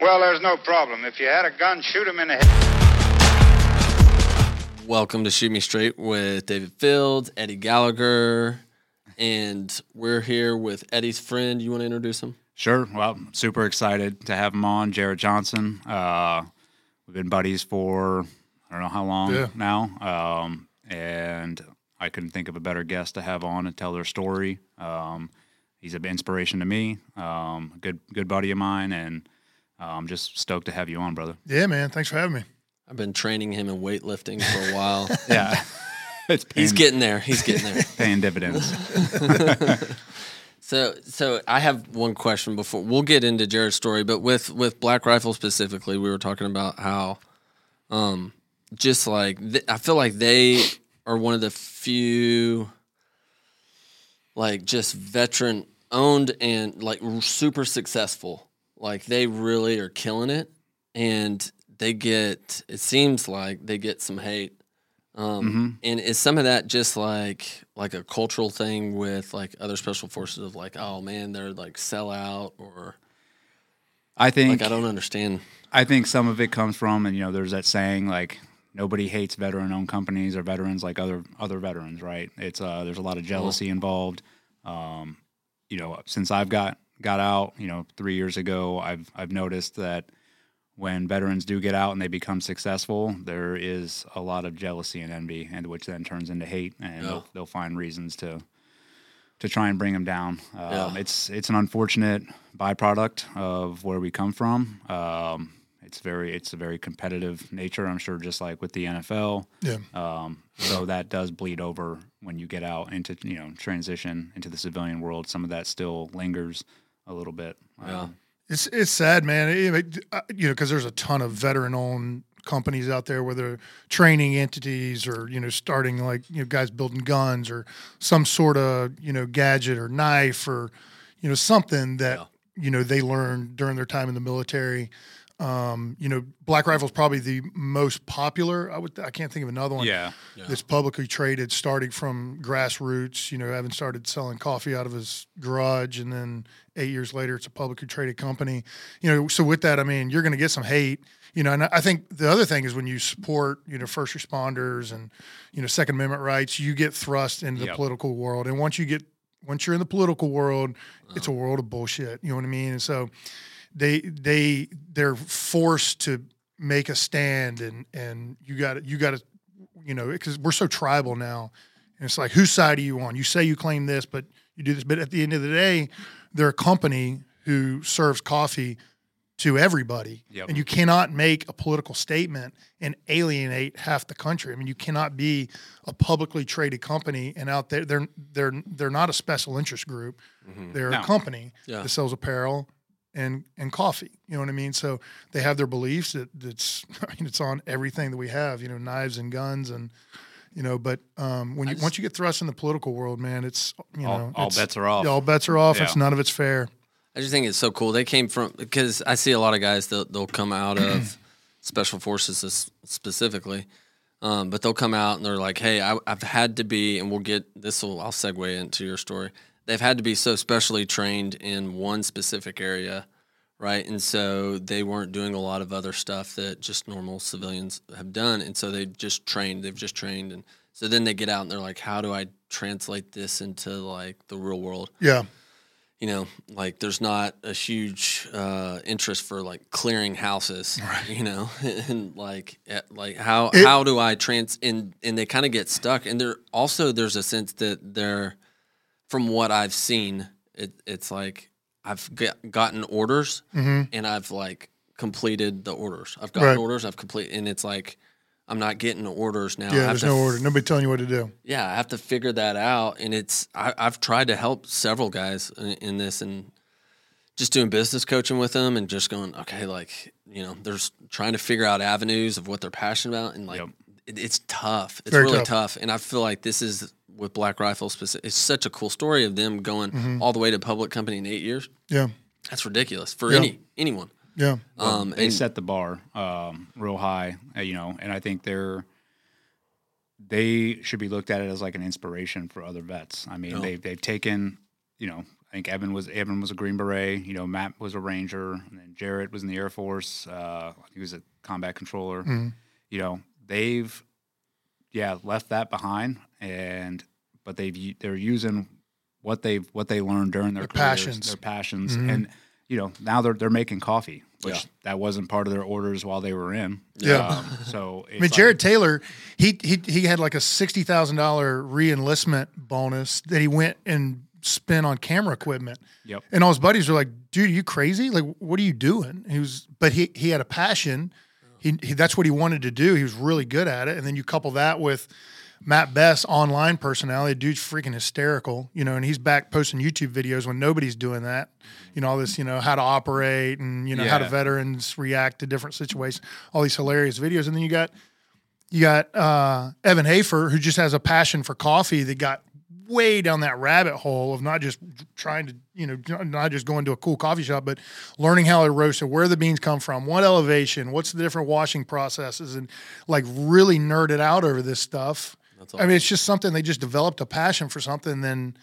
Well, there's no problem. If you had a gun, shoot him in the head. Welcome to Shoot Me Straight with David Fields, Eddie Gallagher, and we're here with Eddie's friend. You want to introduce him? Sure. Well, super excited to have him on, Jarret Johnson. Uh, we've been buddies for I don't know how long Yeah. now, um, and I couldn't think of a better guest to have on and tell their story. Um, he's an inspiration to me, um, a good good buddy of mine, and I'm just stoked to have you on, brother. Yeah, man. Thanks for having me. I've been training him in weightlifting for a while. Yeah, it's paying, He's getting there. He's getting there. paying dividends. So, so I have one question before we'll get into Jarret's story, but with with Black Rifle specifically, we were talking about how, um, just like th- I feel like they are one of the few, like just veteran owned and like super successful. Like they really are killing it, and they get. It seems like they get some hate. Um, And is some of that just like like a cultural thing with like other special forces of like, oh man, they're like sell out or I think like I don't understand. I think some of it comes from, and you know, there's that saying like nobody hates veteran-owned companies or veterans like other other veterans, right? It's uh, there's a lot of jealousy involved. Um, you know, since I've got got out, you know, three years ago, I've I've noticed that when veterans do get out and they become successful, there is a lot of jealousy and envy, and which then turns into hate, and Yeah. they'll, they'll find reasons to to try and bring them down. Um, Yeah. It's it's an unfortunate byproduct of where we come from. Um, it's very it's a very competitive nature. I'm sure, just like with the NFL. Yeah. Um, so that does bleed over when you get out into you know transition into the civilian world. Some of that still lingers a little bit. Yeah. Um, It's it's sad, man. It- it- uh, you know, because there's a ton of veteran-owned companies out there, whether training entities or you know, starting like you know, guys building guns or some sort of you know gadget or knife or you know something that Yeah. you know they learned during their time in the military. Um, you know, Black Rifle is probably the most popular. I would I can't think of another one. yeah. that's publicly traded, starting from grassroots. You know, having started selling coffee out of his garage, and then eight years later, it's a publicly traded company. You know, so with that, I mean, you're going to get some hate. You know, and I think the other thing is when you support, you know, first responders and you know Second Amendment rights, you get thrust into the Yep. political world, and once you get once you're in the political world, it's a world of bullshit. You know what I mean? And so they they they're forced to make a stand, and and you got you got to you know because we're so tribal now, and it's like whose side are you on? You say you claim this, but you do this, but at the end of the day, they're a company who serves coffee to everybody, Yep. and you cannot make a political statement and alienate half the country. I mean, you cannot be a publicly traded company and out there they're they're they're not a special interest group. Mm-hmm. They're No. a company Yeah. that sells apparel and and coffee. You know what I mean? So they have their beliefs that that's I mean it's on everything that we have. You know, knives and guns and you know. But um, when you just- once you get thrust in the political world, man, it's you All- know all it's- bets are off. All bets are off. It's none of it's fair. I just think it's so cool. They came from because I see a lot of guys that they'll come out of special forces specifically, um, but they'll come out and they're like, "Hey, I, I've had to be," and we'll get this. will I'll segue into your story. They've had to be so specially trained in one specific area, right? And so they weren't doing a lot of other stuff that just normal civilians have done, and so they just trained. They've just trained, and so then they get out and they're like, "How do I translate this into like the real world?" Yeah. you know, like there's not a huge uh, interest for like clearing houses, right. you know, and like eh, like how It- how do I trans and and they kind of get stuck, and there also there's a sense that they're, from what I've seen, it it's like I've get, gotten orders mm-hmm. and I've like completed the orders. I've gotten Right. orders, I've completed, and it's like. I'm not getting orders now. I Yeah. have There's to no order. Nobody telling you what to do. yeah, I have to figure that out, and it's I, I've tried to help several guys in, in this, and just doing business coaching with them, and just going, okay, like you know, there's trying to figure out avenues of what they're passionate about, and like Yep. it, it's tough. It's Very really tough. tough. and I feel like this is with Black Rifle specific. It's such a cool story of them going Mm-hmm. all the way to public company in eight years. Yeah. That's ridiculous for Yeah. any anyone. Yeah. Um, they and set the bar um, real high, uh, you know, and I think they're they should be looked at it as like an inspiration for other vets. I mean, Oh. they've they've taken, you know, I think Evan was Evan was a Green Beret. You know, Matt was a Ranger, and then Jarred was in the Air Force. Uh, he was a combat controller. You know, they've yeah left that behind, and but they've they're using what they've what they learned during their Their careers, passions. their passions, and you know now they're they're making coffee, which Yeah. that wasn't part of their orders while they were in. Yeah. Um, so I mean, Jarred Taylor, he he he had like a sixty thousand dollar reenlistment bonus that he went and spent on camera equipment. Yep. And all his buddies were like, "Dude, are you crazy? Like, what are you doing?" He was, but he he had a passion. He, he that's what he wanted to do. He was really good at it. And then you couple that with Matt Best, online personality, dude's freaking hysterical, you know, and he's back posting YouTube videos when nobody's doing that. You know, all this, you know, how to operate and you know how do Yeah. veterans react to different situations. All these hilarious videos, and then you got you got uh, Evan Hafer, who just has a passion for coffee that got way down that rabbit hole of not just trying to, you know, not just going to a cool coffee shop, but learning how to roast it, where the beans come from, what elevation, what's the different washing processes, and like really nerded out over this stuff. That's I mean, it's just something they just developed a passion for something, then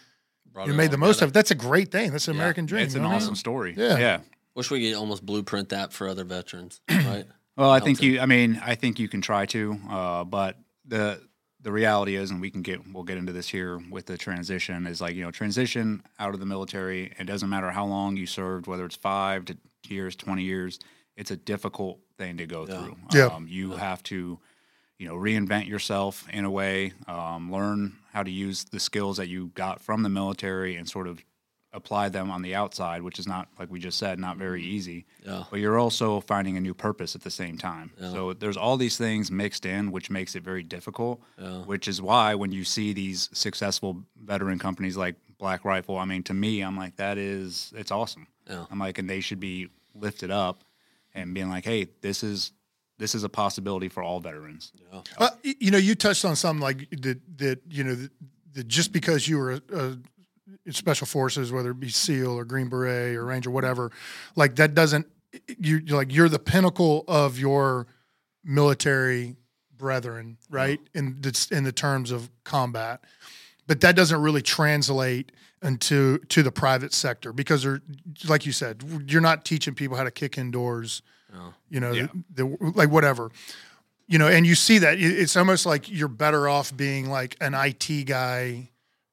Brought you made the most together. of it. That's a great thing. That's an American dream. it's an know what I awesome mean? story. Yeah. yeah. Wish we could almost blueprint that for other veterans, right? Well, I think you. I mean, I think you can try to, uh, but the the reality is, and we can get we'll get into this here with the transition is like you know transition out of the military. It doesn't matter how long you served, whether it's five to years, twenty years. It's a difficult thing to go through. Yeah. Um, you have to, you know, reinvent yourself in a way, um, learn how to use the skills that you got from the military, and sort of apply them on the outside, which is not like we just said, not very easy Yeah. but you're also finding a new purpose at the same time. So there's all these things mixed in, which makes it very difficult. Which is why when you see these successful veteran companies like Black Rifle, I mean, to me, I'm like, that is, it's awesome. Yeah. I'm like, and they should be lifted up and being like, hey, this is this is a possibility for all veterans. Uh, you know, you touched on something like that. That you know, that, that just because you were a, a in special forces, whether it be SEAL or Green Beret or Ranger, whatever, like that doesn't. You you're like you're the pinnacle of your military brethren, right? In the in the terms of combat, but that doesn't really translate into to the private sector because they're like you said, you're not teaching people how to kick indoors. Oh. You know, Yeah. the, the, like whatever you know, and you see that it's almost like you're better off being like an IT guy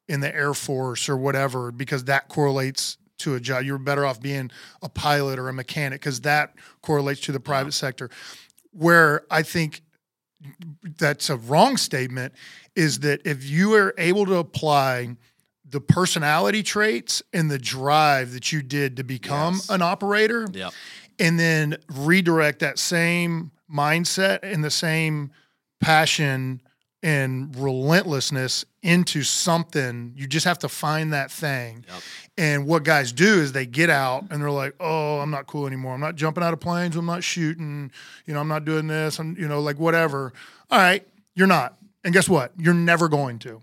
in the Air Force or whatever because that correlates to a job. You're better off being a pilot or a mechanic because that correlates to the private sector. Where I think that's a wrong statement is that if you are able to apply the personality traits and the drive that you did to become Yes. an operator, Yep. and then redirect that same mindset and the same passion and relentlessness into something. You just have to find that thing. Yep. And what guys do is they get out and they're like, "Oh, I'm not cool anymore. I'm not jumping out of planes. I'm not shooting. You know, I'm not doing this. I'm, you know, like whatever." All right, you're not. And guess what? You're never going to.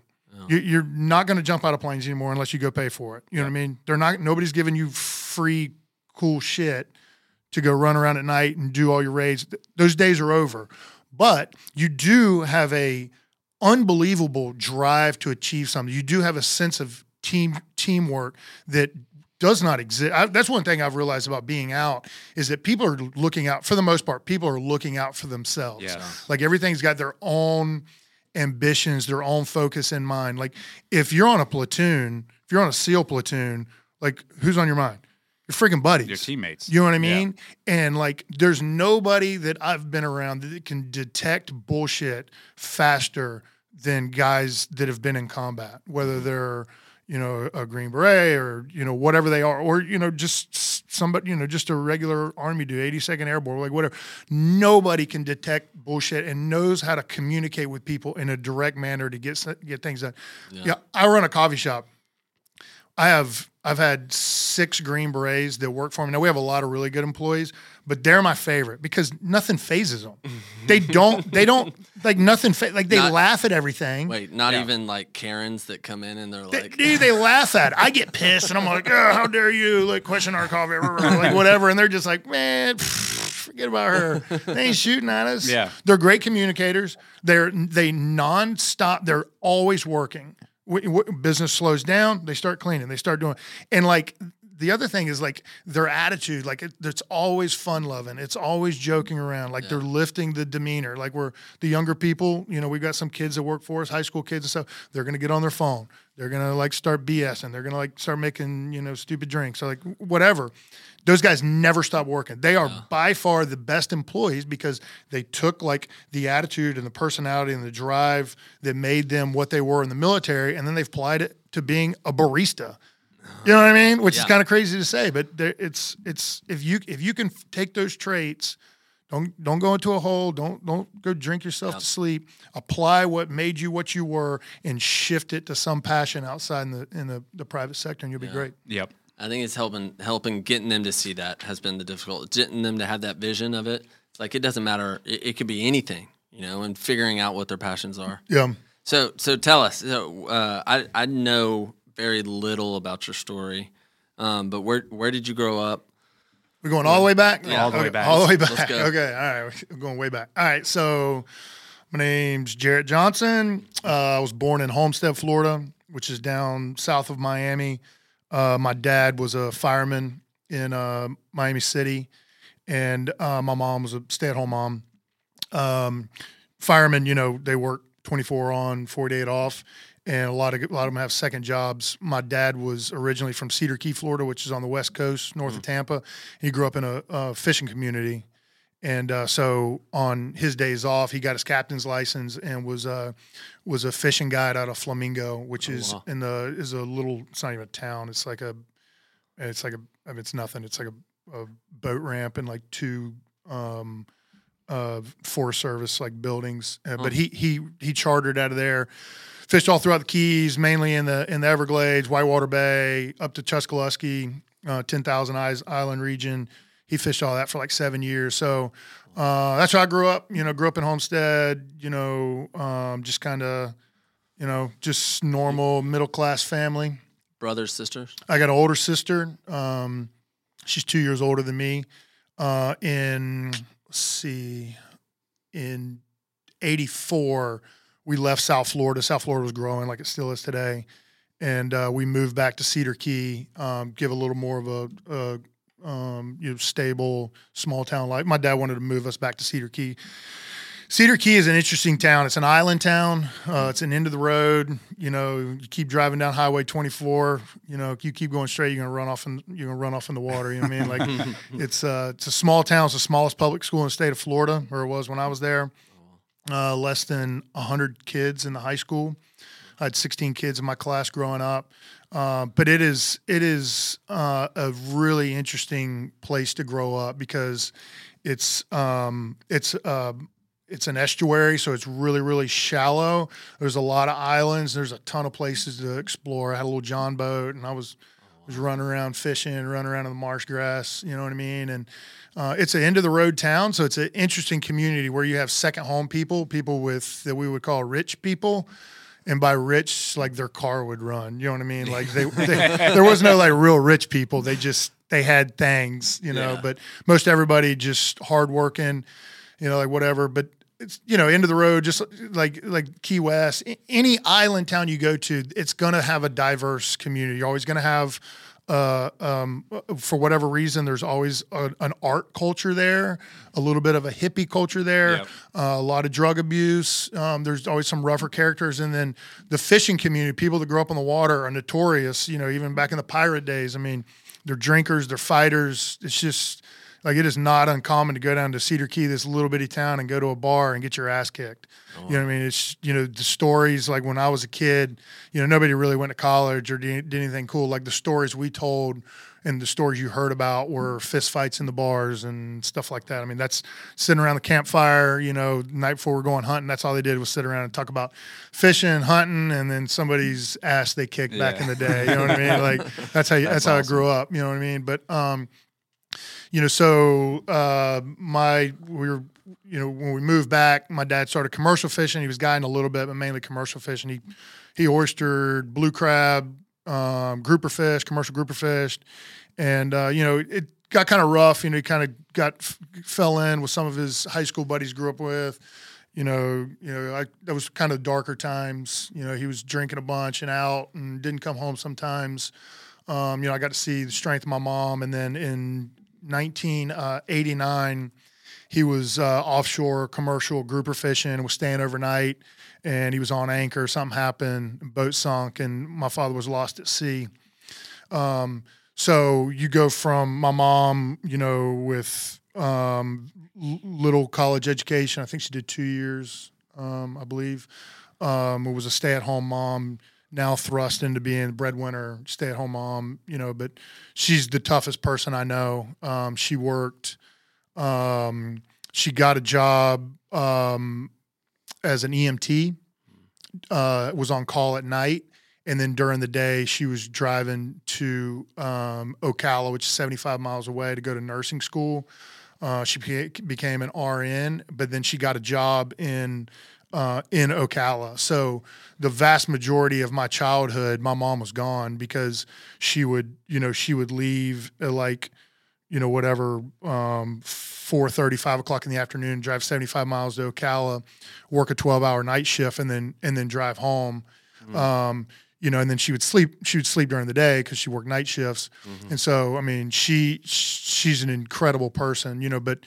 You- You're not going to jump out of planes anymore unless you go pay for it. You know what I mean? They're not. Nobody's giving you free cool shit to go run around at night and do all your raids. Those days are over. But you do have a unbelievable drive to achieve something. You do have a sense of team teamwork that does not exist. I, that's one thing I've realized about being out is that people are looking out for the most part. People are looking out for themselves. Yes. Like everything's got their own ambitions, their own focus in mind. Like if you're on a platoon, if you're on a SEAL platoon, like who's on your mind? Your freaking buddies. Your teammates. You know what I Yeah. mean? And like, there's nobody that I've been around that can detect bullshit faster than guys that have been in combat, whether mm-hmm. they're, you know, a Green Beret or, you know, whatever they are, or, you know, just somebody, you know, just a regular Army dude, 82nd Airborne, like whatever. Nobody can detect bullshit and knows how to communicate with people in a direct manner to get, get things done. yeah I run a coffee shop. I have I've had six Green Berets that work for me. Now we have a lot of really good employees, but they're my favorite because nothing fazes them. they don't they don't like nothing fa- like they Not- laugh at everything. Wait, not Yeah. even like Karens that come in and they're They, like, dude, they laugh at. it. I get pissed and I'm like, oh, how dare you like question our coffee, like whatever, and they're just like, man, forget about her. They ain't shooting at us. Yeah. they're great communicators. They're they nonstop. They're always working. W- w- business slows down, they start cleaning, they start doing, and like the other thing is like their attitude, like it, it's always fun loving, it's always joking around, like they're lifting the demeanor. Like we're the younger people, you know, we've got some kids that work for us, high school kids and stuff. They're gonna get on their phone, they're gonna like start BSing, they're gonna like start making you know stupid drinks or like whatever. Those guys never stop working. They are by far the best employees because they took like the attitude and the personality and the drive that made them what they were in the military, and then they've applied it to being a barista. You know what I mean? Which is kind of crazy to say, but there, it's it's if you if you can f- take those traits, don't don't go into a hole, don't don't go drink yourself to sleep. Apply what made you what you were, and shift it to some passion outside in the in the, the private sector, and you'll be great. Yep. I think it's helping helping getting them to see that has been the difficult. Getting them to have that vision of it. It's like it doesn't matter. It, it could be anything, you know, and figuring out what their passions are. Yeah. So so tell us. So uh, I I know very little about your story, um, but where where did you grow up? We're going all the way back. Yeah. All the way Okay, back. All the way Let's back. go. Okay. All right. We're going way back. All right. So my name's Jarret Johnson. Uh, I was born in Homestead, Florida, which is down south of Miami. Uh, my dad was a fireman in uh, Miami City, and uh, my mom was a stay-at-home mom. Um, firemen, you know, they work 24 on, 48 off, and a lot of a lot of them have second jobs. My dad was originally from Cedar Key, Florida, which is on the west coast, north of Tampa. He grew up in a, a fishing community, and uh, so on his days off, he got his captain's license and was uh, was a fishing guide out of Flamingo, which is wow. in the is a little. It's not even a town. It's like a, it's like a. I mean, it's nothing. It's like a, a boat ramp and like two. Um, uh, Forest Service like buildings, uh, but he he he chartered out of there, fished all throughout the Keys, mainly in the in the Everglades, Whitewater Bay, up to Chokoloskee, uh, Ten Thousand Islands region. He fished all that for like seven years. So uh, that's how I grew up. You know, grew up in Homestead. You know, um, just kind of, you know, just normal middle class family. Brothers, sisters. I got an older sister. Um, she's two years older than me. Uh, in let's see, in '84, we left South Florida. South Florida was growing like it still is today, and uh, we moved back to Cedar Key. Um, give a little more of a, a um, you know stable small town life. My dad wanted to move us back to Cedar Key. Cedar Key is an interesting town. It's an island town. Uh, it's an end of the road. You know, you keep driving down Highway 24. You know, if you keep going straight, you're gonna run off and you're gonna run off in the water. You know what I mean? Like, it's uh, it's a small town. It's the smallest public school in the state of Florida, or it was when I was there. Uh, less than 100 kids in the high school. I had 16 kids in my class growing up. Uh, but it is it is uh, a really interesting place to grow up because it's um, it's uh, it's an estuary, so it's really really shallow. There's a lot of islands. There's a ton of places to explore. I had a little John boat, and I was was running around fishing, running around in the marsh grass. You know what I mean? And uh, it's an end of the road town, so it's an interesting community where you have second home people, people with that we would call rich people. And by rich, like their car would run. You know what I mean? Like they, they there was no like real rich people. They just they had things, you know. Yeah. But most everybody just hardworking, you know, like whatever. But it's you know end of the road, just like like Key West, any island town you go to, it's gonna have a diverse community. You're always gonna have. Uh, um, for whatever reason, there's always a, an art culture there, a little bit of a hippie culture there, Yep. uh, a lot of drug abuse. Um, there's always some rougher characters, and then the fishing community, people that grow up on the water, are notorious. You know, even back in the pirate days. I mean, they're drinkers, they're fighters. It's just like it is not uncommon to go down to Cedar Key, this little bitty town, and go to a bar and get your ass kicked. You know what I mean? It's you know the stories like when I was a kid. You know, nobody really went to college or did, did anything cool. Like the stories we told and the stories you heard about were fist fights in the bars and stuff like that. I mean, that's sitting around the campfire. You know, night before we're going hunting. That's all they did was sit around and talk about fishing, hunting, and then somebody's ass they kicked back in the day. You know what I mean? Like that's how you, that's, That's how I grew up. You know what I mean? But um, you know, so uh, my we were, you know, when we moved back, my dad started commercial fishing. He was guiding a little bit, but mainly commercial fishing. He he oystered, blue crab, um, grouper fish, commercial grouper fished, and uh, you know, it got kind of rough. You know, he kind of got f- fell in with some of his high school buddies grew up with. you know, you know, I, that was kind of darker times. You know, he was drinking a bunch and out and didn't come home sometimes. Um, you know, I got to see the strength of my mom. And then in 1989, he was uh, offshore commercial grouper fishing was staying overnight. And he was on anchor. Something happened, boat sunk, and my father was lost at sea. Um, so you go from my mom, you know, with um, little college education. I think she did two years, um, I believe. Um, was a stay-at-home mom. Now thrust into being breadwinner, stay-at-home mom. You know, but she's the toughest person I know. Um, she worked. Um, she got a job um, as an EMT. Uh, was on call at night, and then during the day she was driving to um, Ocala, which is 75 miles away, to go to nursing school. Uh, she beca- became an RN, but then she got a job in uh, in Ocala. So the vast majority of my childhood, my mom was gone because she would, you know, she would leave at like, you know, whatever, um, 4.30, 5 o'clock in the afternoon, drive 75 miles to Ocala, work a 12 hour night shift and then, and then drive home. Um, you know, and then she would sleep. She would sleep during the day because she worked night shifts, and so I mean, she she's an incredible person, you know. But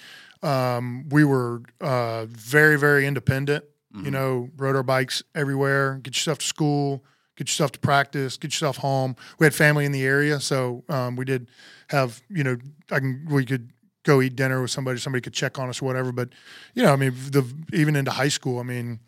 um, we were uh, very very independent. You know, rode our bikes everywhere. Get yourself to school. Get yourself to practice. Get yourself home. We had family in the area, so um, we did have you know I can we could go eat dinner with somebody. Somebody could check on us or whatever. But you know, I mean, the even into high school, I mean,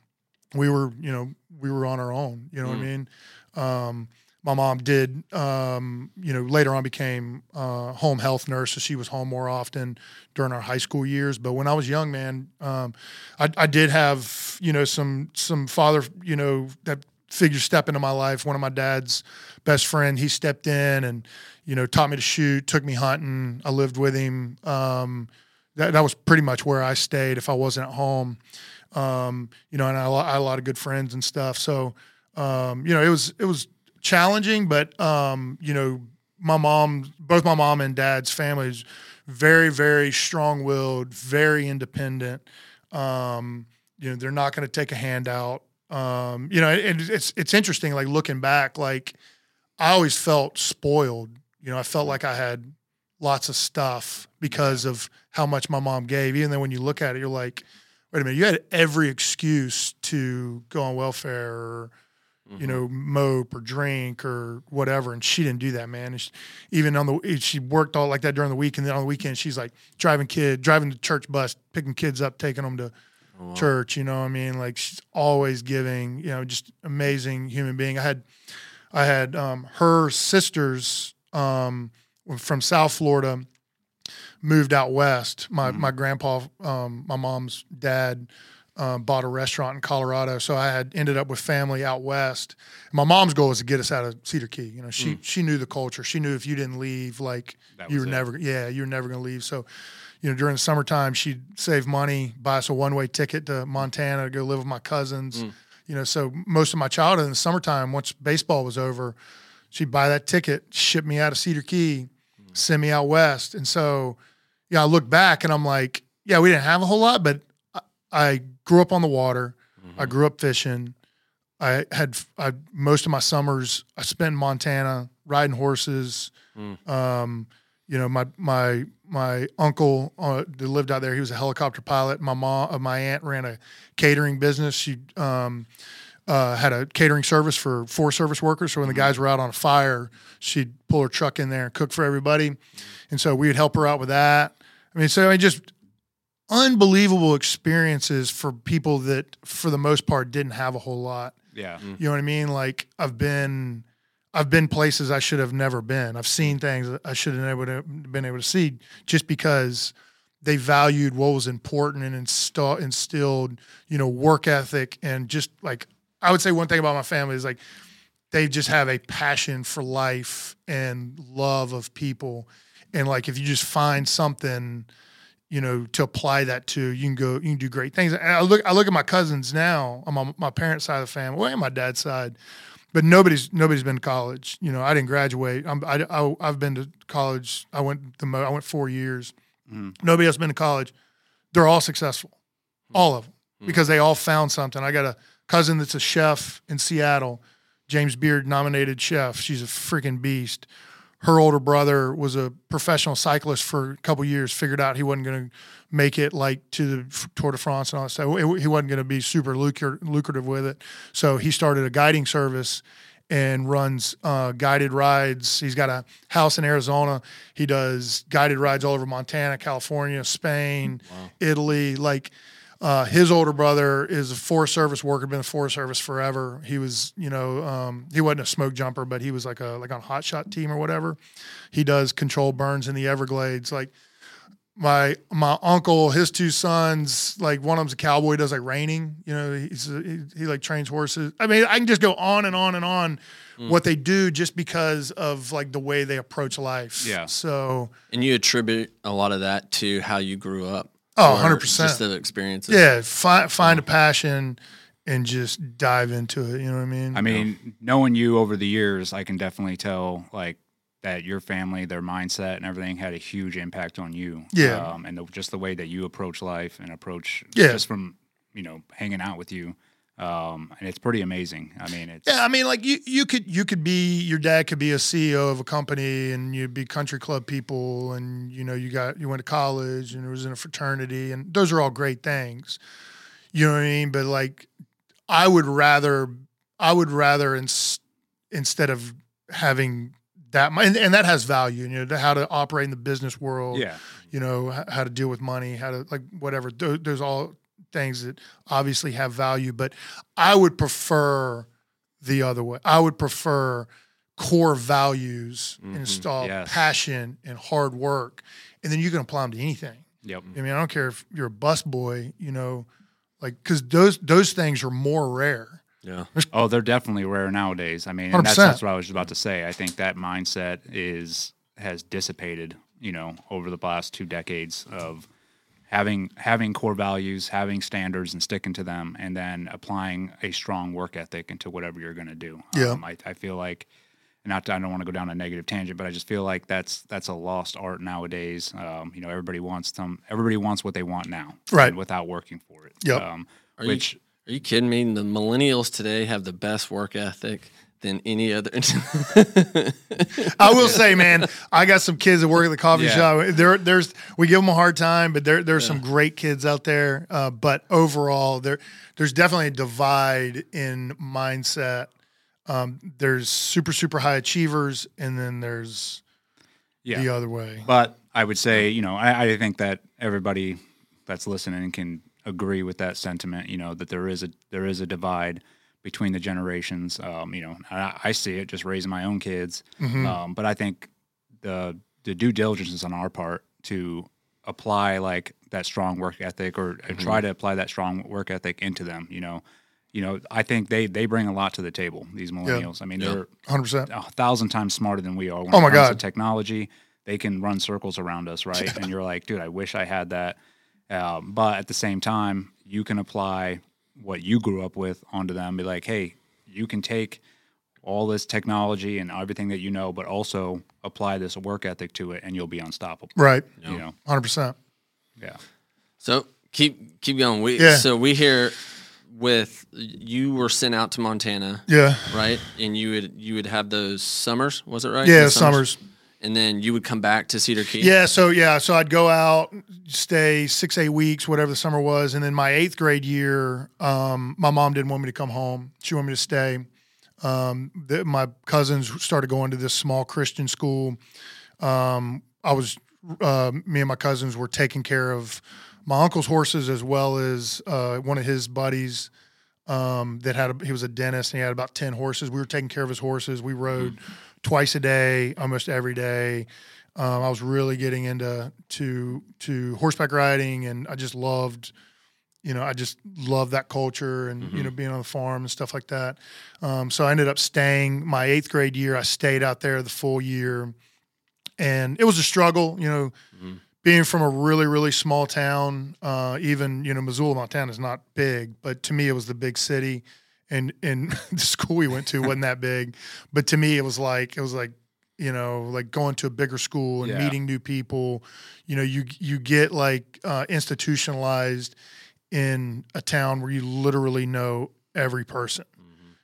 we were you know we were on our own. You know what I mean? Um, my mom did, um, you know, later on became uh, home health nurse, so she was home more often during our high school years. But when I was young, man, um, I, I did have, you know, some some father, you know, that figure step into my life. One of my dad's best friend, he stepped in and, you know, taught me to shoot, took me hunting. I lived with him. Um, that that was pretty much where I stayed if I wasn't at home. Um, you know, and I, I had a lot of good friends and stuff. So, um, you know, it was it was challenging, but um, you know, my mom, both my mom and dad's families, very very strong willed, very independent. Um, you know, they're not going to take a handout. Um, you know, and it's it's interesting. Like looking back, like I always felt spoiled. You know, I felt like I had lots of stuff because of how much my mom gave. Even though when you look at it, you're like, wait a minute, you had every excuse to go on welfare or you know, mope or drink or whatever. And she didn't do that, man. And she, even on the, she worked all like that during the week. And then on the weekend, she's like driving kid, driving the church bus, picking kids up, taking them to church. You know what I mean? Like she's always giving, you know, just amazing human being. I had, I had um, her sisters um, from South Florida moved out west. My my grandpa, um, my mom's dad, um, bought a restaurant in Colorado, so I had ended up with family out west. My mom's goal was to get us out of Cedar Key. You know, she mm. she knew the culture. She knew if you didn't leave, like That you were it. never, yeah, you were never going to leave. So. You know, during the summertime, she'd save money, buy us a one-way ticket to Montana to go live with my cousins. Mm. You know, so most of my childhood in the summertime, once baseball was over, she'd buy that ticket, ship me out of Cedar Key, mm. send me out west. And so, yeah, I look back and I'm like, yeah, we didn't have a whole lot, but I, grew up on the water. I grew up fishing. I had I, most of my summers I spent in Montana riding horses. Um, you know, my my my uncle uh, that lived out there. He was a helicopter pilot. My mom, uh, my aunt ran a catering business. She um, uh, had a catering service for Forest Service workers. So when the guys were out on a fire, she'd pull her truck in there and cook for everybody. And so we would help her out with that. I mean, so I just unbelievable experiences for people that, for the most part, didn't have a whole lot. Yeah. Mm-hmm. You know what I mean? Like I've been, I've been places I should have never been. I've seen mm. things I should have never been able to see just because they valued what was important and install, instilled, you know, work ethic and just like I would say one thing about my family is like they just have a passion for life and love of people. And like if you just find something, you know, to apply that to, you can go, you can do great things. And I look, I look at my cousins now on my, my parents' side of the family, well, and my dad's side, but nobody's nobody's been to college. You know, I didn't graduate. I'm, I, I have been to college. I went the mo- I went four years. Mm-hmm. Nobody else been to college. They're all successful, hmm. all of them. Hmm. because they all found something. I got a cousin that's a chef in Seattle, James Beard nominated chef. She's a freaking beast. Her older brother was a professional cyclist for a couple years. Figured out he wasn't going to make it like to the Tour de France and all that stuff. He wasn't going to be super lucrative with it. So he started a guiding service and runs uh, guided rides. He's got a house in Arizona. He does guided rides all over Montana, California, Spain, Italy. Like uh, his older brother is a Forest Service worker, been in Forest Service forever. He was, you know, um, he wasn't a smoke jumper, but he was like a like on a hot shot team or whatever. He does control burns in the Everglades. Like my my uncle, his two sons, like one of them's a cowboy, does like reining. You know, he's he, he like trains horses. I mean, I can just go on and on and on what they do just because of like the way they approach life. Yeah. So And you attribute a lot of that to how you grew up. Oh, 100%. Just the experiences. yeah, find find a passion and just dive into it. You know what I mean? I mean, knowing you over the years, I can definitely tell like that your family, their mindset, and everything had a huge impact on you. Yeah. um, and the, just the way that you approach life and approach Yeah. just from you know hanging out with you, um, and it's pretty amazing. I mean, it's Yeah, I mean, like you, you could, you could be, your dad could be a CEO of a company, and you'd be country club people, and you know, you got, you went to college, and it was in a fraternity, and those are all great things. You know what I mean? But like, I would rather, I would rather, ins- instead of having that, and, and that has value, you know, how to operate in the business world, yeah, you know, how to deal with money, how to like whatever. There's all things that obviously have value, but I would prefer the other way. I would prefer core values mm-hmm. and install Yes. passion and hard work, and then you can apply them to anything. yep, I mean, I don't care if you're a bus boy, you know, like because those those things are more rare. Yeah. Oh, they're definitely rare nowadays. I mean, and that's, that's what I was about to say. I think that mindset is has dissipated, you know, over the past two decades of having having core values, having standards, and sticking to them, and then applying a strong work ethic into whatever you're going to do. Yeah. Um, I, I feel like. Not, to- I don't want to go down a negative tangent, but I just feel like that's that's a lost art nowadays. Um, you know, everybody wants them. Everybody wants what they want now, Right. and without working for it. Yep. Um, Are which you are you kidding me? The millennials today have the best work ethic than any other. I will say, man, I got some kids that work at the coffee Yeah. shop. There, there's we give them a hard time, but there there's some great kids out there. Uh, but overall, there there's definitely a divide in mindset. Um, there's super super high achievers, and then there's yeah. the other way. But I would say, you know, I, I think that everybody that's listening can agree with that sentiment. You know, that there is a there is a divide between the generations. Um, you know, I, I see it just raising my own kids. Um, but I think the the due diligence is on our part to apply like that strong work ethic or uh try to apply that strong work ethic into them. You know, you know, I think they they bring a lot to the table. These millennials. I mean, Yeah. they're Hundred percent. a thousand times smarter than we are. When Oh it my comes to God. technology, they can run circles around us, right? and you're like, dude, I wish I had that. Um, but at the same time, you can apply what you grew up with onto them. Be like, hey, you can take all this technology and everything that you know, but also apply this work ethic to it, and you'll be unstoppable. Right. You know, Hundred percent. yeah, so keep keep going. We Yeah. so we hear with you were sent out to Montana, Yeah. right? And you would you would have those summers, was it right? Yeah. The Summers. And then you would come back to Cedar Key. Yeah, so yeah, so I'd go out, stay six, eight weeks, whatever the summer was, and then my eighth grade year, um, my mom didn't want me to come home; she wanted me to stay. Um, the, my cousins started going to this small Christian school. Um, I was, uh, me and my cousins were taking care of my uncle's horses as well as uh, one of his buddies um, that had a, he was a dentist and he had about 10 horses. We were taking care of his horses. We rode twice a day, almost every day. Um, I was really getting into to to horseback riding, and I just loved, you know, I just loved that culture and you know being on the farm and stuff like that. Um, so I ended up staying my eighth grade year. I stayed out there the full year, and it was a struggle, you know, being from a really really small town. Uh, even you know Missoula, Montana is not big, but to me it was the big city, and and the school we went to wasn't that big, but to me it was like it was like you know like going to a bigger school and Yeah. meeting new people. You know, you you get like uh, institutionalized in a town where you literally know every person.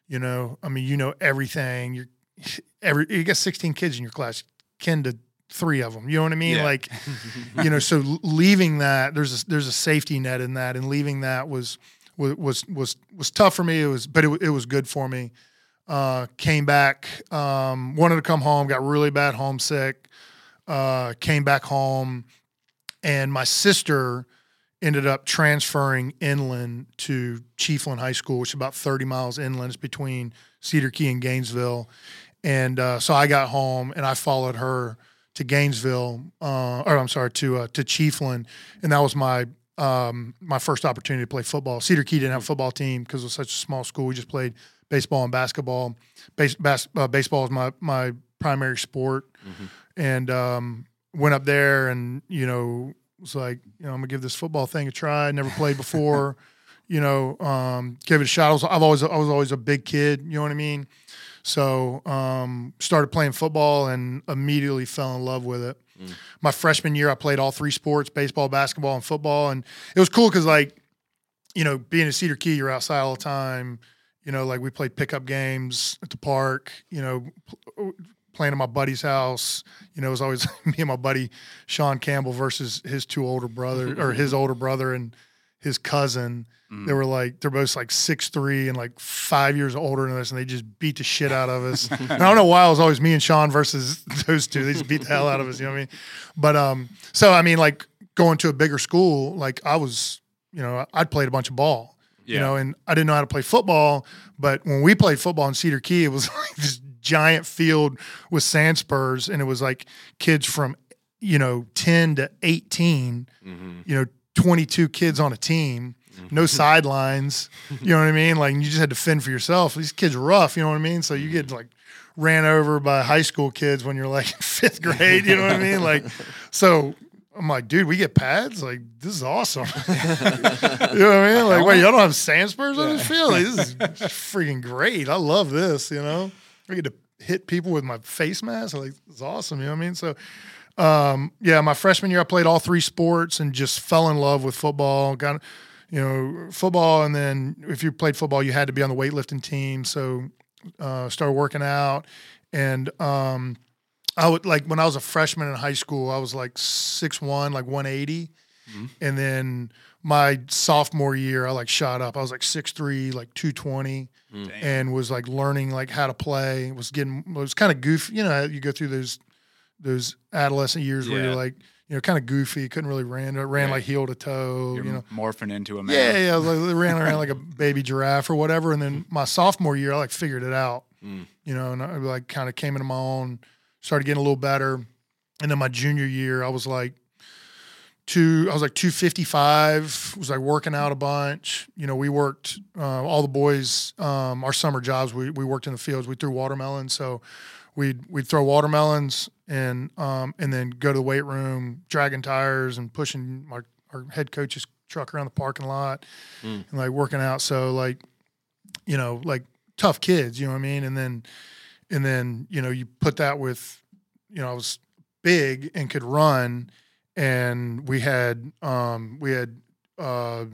You know, I mean, you know everything. You're every you got 16 kids in your class, kin to three of them. You know what I mean? Yeah. Like, you know, so leaving that there's a, there's a safety net in that, and leaving that was was was was, was tough for me. It was, but it, it was good for me. Uh, came back, um, wanted to come home, got really bad homesick. Uh, came back home, and my sister ended up transferring inland to Chiefland High School, which is about 30 miles inland. It's between Cedar Key and Gainesville. And uh, so I got home and I followed her to Gainesville, uh, or I'm sorry, to uh, to Chiefland, and that was my um, my first opportunity to play football. Cedar Key didn't have a football team because it was such a small school. We just played baseball and basketball. Base, bas- uh, baseball was my my primary sport, and um, went up there and you know was like, you know, I'm gonna give this football thing a try. Never played before, you know, um, give it a shot. I was, I've always, I was always a big kid. You know what I mean? So um, started playing football and immediately fell in love with it. My freshman year, I played all three sports: baseball, basketball, and football. And it was cool because, like, you know, being in Cedar Key, you're outside all the time. You know, like we played pickup games at the park. You know, pl- uh, playing at my buddy's house. You know, it was always me and my buddy Sean Campbell versus his two older brother or his older brother and his cousin. They were like they're both like six three and like five years older than us, and they just beat the shit out of us. and I don't know why it was always me and Sean versus those two. They just beat the hell out of us. You know what I mean? But um, so I mean, like going to a bigger school, like I was, you know, I'd played a bunch of ball. You know, and I didn't know how to play football, but when we played football in Cedar Key, it was like this giant field with sand spurs, and it was like kids from, you know, ten to 18 you know, 22 kids on a team, no mm-hmm. sidelines. You know what I mean? Like you just had to fend for yourself. These kids are rough. You know what I mean? So you get like ran over by high school kids when you're like in fifth grade. You know what I mean? Like, so I'm like, dude, we get pads. Like this is awesome. you know what I mean? Like, wait, y'all don't have sand spurs on this field? Like, this is freaking great. I love this. You know, I get to hit people with my face mask. Like, it's awesome. You know what I mean? So um, yeah, my freshman year, I played all three sports and just fell in love with football. Got, you know, football, and then if you played football, you had to be on the weightlifting team. So, uh, started working out, and um, I would like when I was a freshman in high school, I was like six one, like one and then my sophomore year, I like shot up. I was like six three, like two twenty, and was like learning like how to play. Was getting was kind of goofy. You know, you go through those those adolescent years where you're like, you know, kind of goofy. Couldn't really ran ran Right. like heel to toe. You're you know, morphing into a man. yeah, yeah. Like, they ran around like a baby giraffe or whatever. And then my sophomore year, I like figured it out. You know, and I like kind of came into my own, started getting a little better. And then my junior year, I was like two. I was like two fifty five. Was like working out a bunch. You know, we worked uh, all the boys. Um, our summer jobs, we we worked in the fields. We threw watermelons, so we'd we'd throw watermelons and um, and then go to the weight room, dragging tires and pushing our, our head coach's truck around the parking lot and like working out. So like, you know, like tough kids, you know what I mean? And then and then, you know, you put that with, you know, I was big and could run and we had um we had uh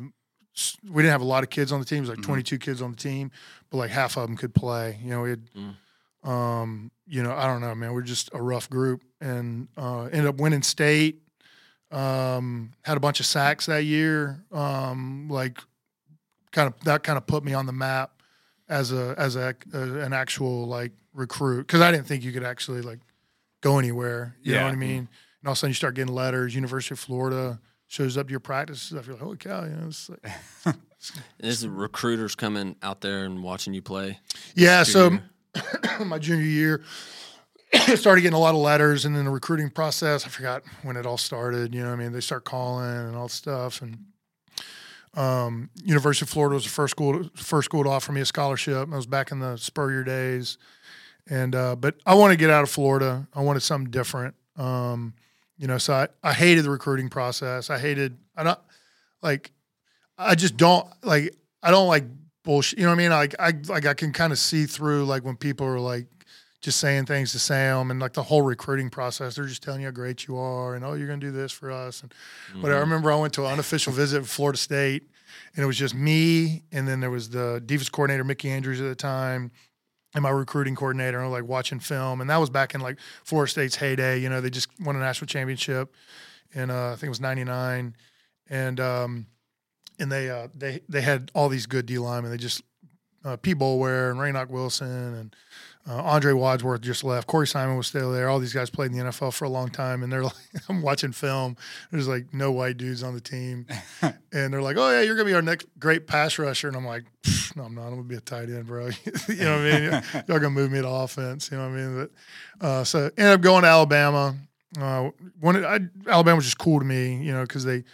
we didn't have a lot of kids on the team. It was like Mhm. 22 kids on the team, but like half of them could play. You know, we had, um, you know, I don't know, man. We're just a rough group, and uh, ended up winning state. Um, had a bunch of sacks that year. Um, like, kind of that kind of put me on the map as a as a, a an actual like recruit because I didn't think you could actually like go anywhere. You know what I mean? And all of a sudden you start getting letters. University of Florida shows up to your practice stuff. You're like, holy cow! You know, it's like, Is recruiters coming out there and watching you play? Yeah, so Junior. my junior year, started getting a lot of letters, and then the recruiting process. I forgot when it all started. You know, I mean, they start calling and all stuff, and um, University of Florida was the first school first school to offer me a scholarship. I was back in the Spurrier days, and uh, but I wanted to get out of Florida. I wanted something different. Um, you know, so I, I hated the recruiting process. I hated I don't like I just don't like I don't like bullshit. You know what I mean? Like I like I can kind of see through like when people are like just saying things to Sam and like the whole recruiting process. They're just telling you how great you are and oh you're gonna do this for us and whatever. I remember I went to an unofficial visit at Florida State and it was just me, and then there was the defense coordinator Mickey Andrews at the time, and my recruiting coordinator. And like watching film, and that was back in like Florida State's heyday. You know, they just won a national championship, and uh, I think it was '99, and um, and they uh, they they had all these good D linemen. They just uh, Pete Boulware and Reinard Wilson and uh, Andre Wadsworth just left. Corey Simon was still there. All these guys played in the NFL for a long time, and they're like, I'm watching film. There's like no white dudes on the team, and they're like, "Oh yeah, you're gonna be our next great pass rusher," and I'm like, "No, I'm not. I'm gonna be a tight end, bro. you know what I mean? Y'all gonna move me to offense. You know what I mean?" But uh, so ended up going to Alabama. Uh, when I, Alabama was just cool to me, you know, because they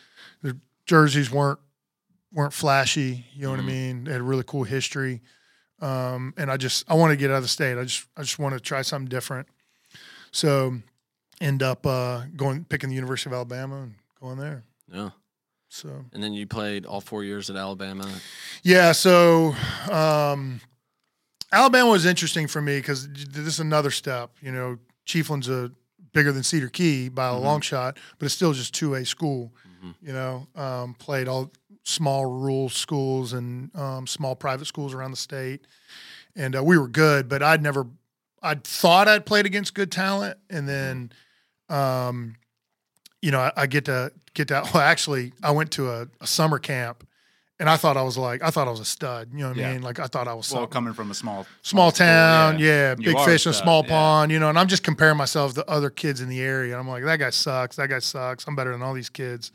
their jerseys weren't weren't flashy. You know what I mean? They had a really cool history, um, and I just I want to get out of the state. I just I just want to try something different. So, end up uh, going picking the University of Alabama and going there. Yeah. So And then you played all four years at Alabama. yeah, so um, Alabama was interesting for me because this is another step. You know, Chiefland's a bigger than Cedar Key by a long shot, but it's still just two A school. You know, um, played all small rural schools and um, small private schools around the state, and uh, we were good. But I'd never, I thought I'd played against good talent, and then, um, you know, I, I get to get to. Well, actually, I went to a, a summer camp. And I thought I was like, I thought I was a stud. You know what I mean? Like I thought I was Well, something coming from a small small school, town, yeah, You big fish in a small yeah. pond, you know. And I'm just comparing myself to other kids in the area. And I'm like, that guy sucks. That guy sucks. I'm better than all these kids.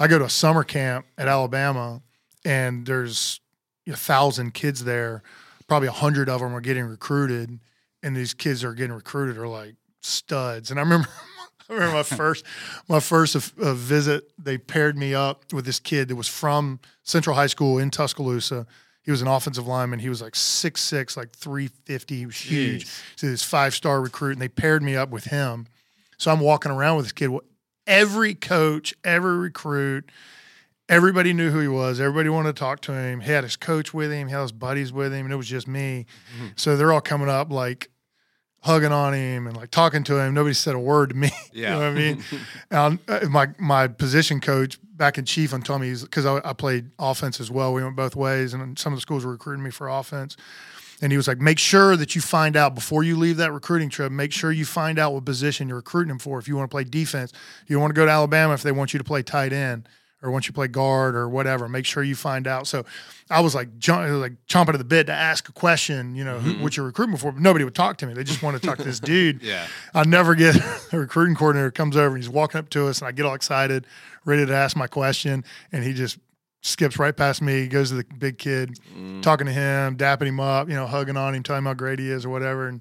I go to a summer camp at Alabama, and there's a thousand kids there. Probably a hundred of them are getting recruited, and these kids are getting recruited are like studs. And I remember. I remember my first, my first uh, visit. They paired me up with this kid that was from Central High School in Tuscaloosa. He was an offensive lineman. He was like six six, like three fifty. He was huge. Jeez. So this five star recruit, and they paired me up with him. So I'm walking around with this kid. Well, Every coach, every recruit, everybody knew who he was. Everybody wanted to talk to him. He had his coach with him. He had his buddies with him, and it was just me. So they're all coming up like hugging on him and like talking to him. Nobody said a word to me. you Yeah. know what I mean? and uh, my my position coach back in Chiefland told me because I, I played offense as well. We went both ways, and some of the schools were recruiting me for offense. And he was like, make sure that you find out before you leave that recruiting trip, make sure you find out what position you're recruiting him for. If you want to play defense, you want to go to Alabama if they want you to play tight end or want you to play guard or whatever. Make sure you find out. So I was like, jump, like chomping at the bit to ask a question, you know, who, mm-hmm. what you're recruiting for, but nobody would talk to me. They just wanted to talk to this dude. Yeah. I never get a recruiting coordinator comes over and he's walking up to us and I get all excited, ready to ask my question, and he just skips right past me, goes to the big kid, mm. talking to him, dapping him up, you know, hugging on him, telling him how great he is or whatever. And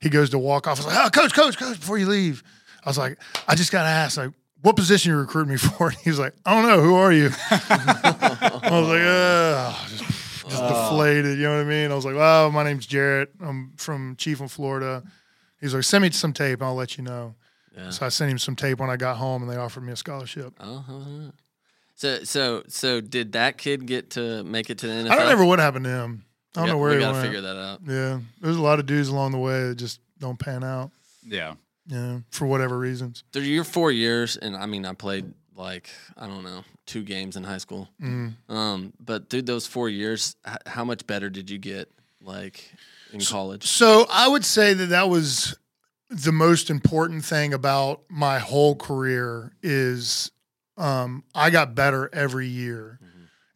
he goes to walk off. I was like, oh, coach, coach, coach, before you leave. I was like, I just got to ask, like, what position you recruiting me for? And he was like, I don't know. Who are you? I was like, Ugh, just, just ah. deflated. You know what I mean? I was like, well, my name's Jarret. I'm from Chiefland, Florida. He's like, send me some tape and I'll let you know. Yeah. So I sent him some tape when I got home and they offered me a scholarship. Uh-huh. So so so did that kid get to make it to the NFL? I don't remember what happened to him. I don't We got- know where we he gotta went. figure that out. Yeah, there's a lot of dudes along the way that just don't pan out. Yeah. Yeah, for whatever reasons. Through your four years, and I mean, I played like I don't know two games in high school. Mm. Um, but through those four years, h- how much better did you get, like in college? So I would say that that was the most important thing about my whole career is um, I got better every year,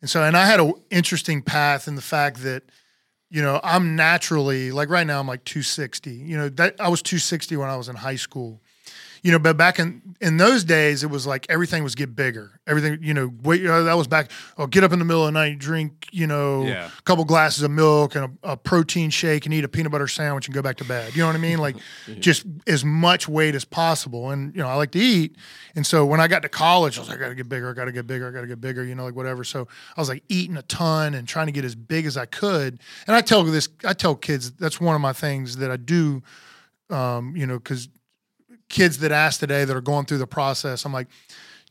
and so and I had an interesting path in the fact that you know I'm naturally like right now I'm like 260. You know that I was 260 when I was in high school. You know, but back in in those days, it was like everything was get bigger. Everything, you know, wait, uh, that was back. Oh, get up in the middle of the night, drink, you know, Yeah. a couple glasses of milk and a, a protein shake, and eat a peanut butter sandwich and go back to bed. You know what I mean? Like, just as much weight as possible. And you know, I like to eat, and so when I got to college, I was like, I got to get bigger. I got to get bigger. I got to get bigger. You know, like whatever. So I was like eating a ton and trying to get as big as I could. And I tell this, I tell kids that's one of my things that I do. Um, you know, because kids that ask today that are going through the process, I'm like,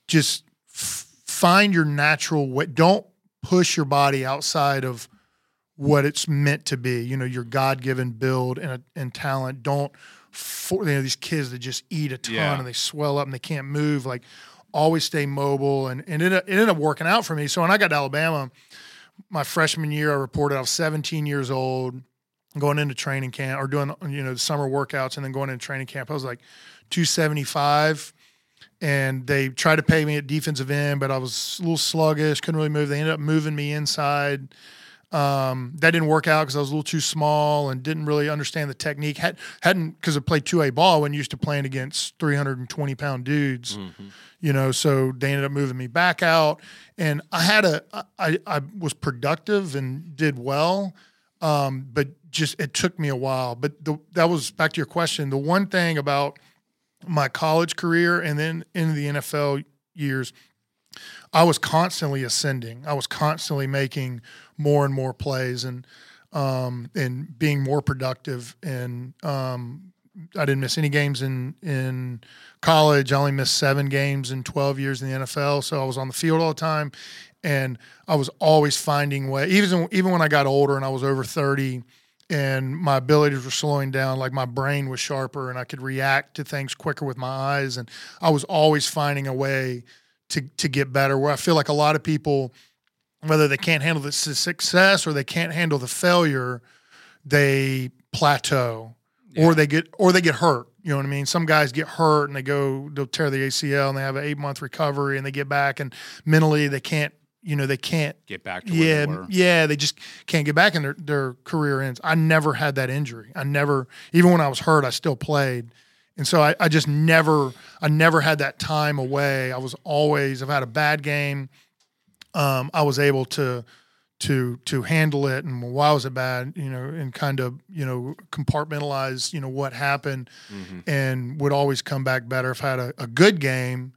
just f- find your natural way. Don't push your body outside of what it's meant to be. You know, your God given build and, and talent. Don't, for, you know, these kids that just eat a ton Yeah. and they swell up and they can't move. Like, always stay mobile, and, and it, it ended up working out for me. So when I got to Alabama, my freshman year, I reported I was 17 years old, going into training camp or doing you know the summer workouts, and then going into training camp. I was like 275, and they tried to pay me at defensive end, but I was a little sluggish, couldn't really move. They ended up moving me inside. Um, that didn't work out because I was a little too small and didn't really understand the technique. Had, hadn't because I played two A ball when used to playing against 320 pound dudes, you know. So they ended up moving me back out, and I had a I I was productive and did well, um, but just it took me a while. But the, that was back to your question. The one thing about my college career and then into the NFL years, I was constantly ascending. I was constantly making more and more plays and um, and being more productive. And um, I didn't miss any games in in college. I only missed seven games in twelve years in the NFL. So I was on the field all the time, and I was always finding way. Even even when I got older and I was over thirty. And my abilities were slowing down, like my brain was sharper, and I could react to things quicker with my eyes. And I was always finding a way to to get better. Where I feel like a lot of people, whether they can't handle the success or they can't handle the failure, they plateau or they get or they get hurt. You know what I mean? Some guys get hurt and they go they'll tear the ACL and they have an eight month recovery and they get back and mentally they can't. You know they can't. Get back to where Yeah, they were. yeah, they just can't get back and their their career ends. I never had that injury. I never, even when I was hurt, I still played. And so I, I just never, I never had that time away. I was always, I've had a bad game. Um, I was able to, to, to handle it. And why was it bad? You know, and kind of, you know, compartmentalize, you know, what happened and would always come back better. If I had a, a good game,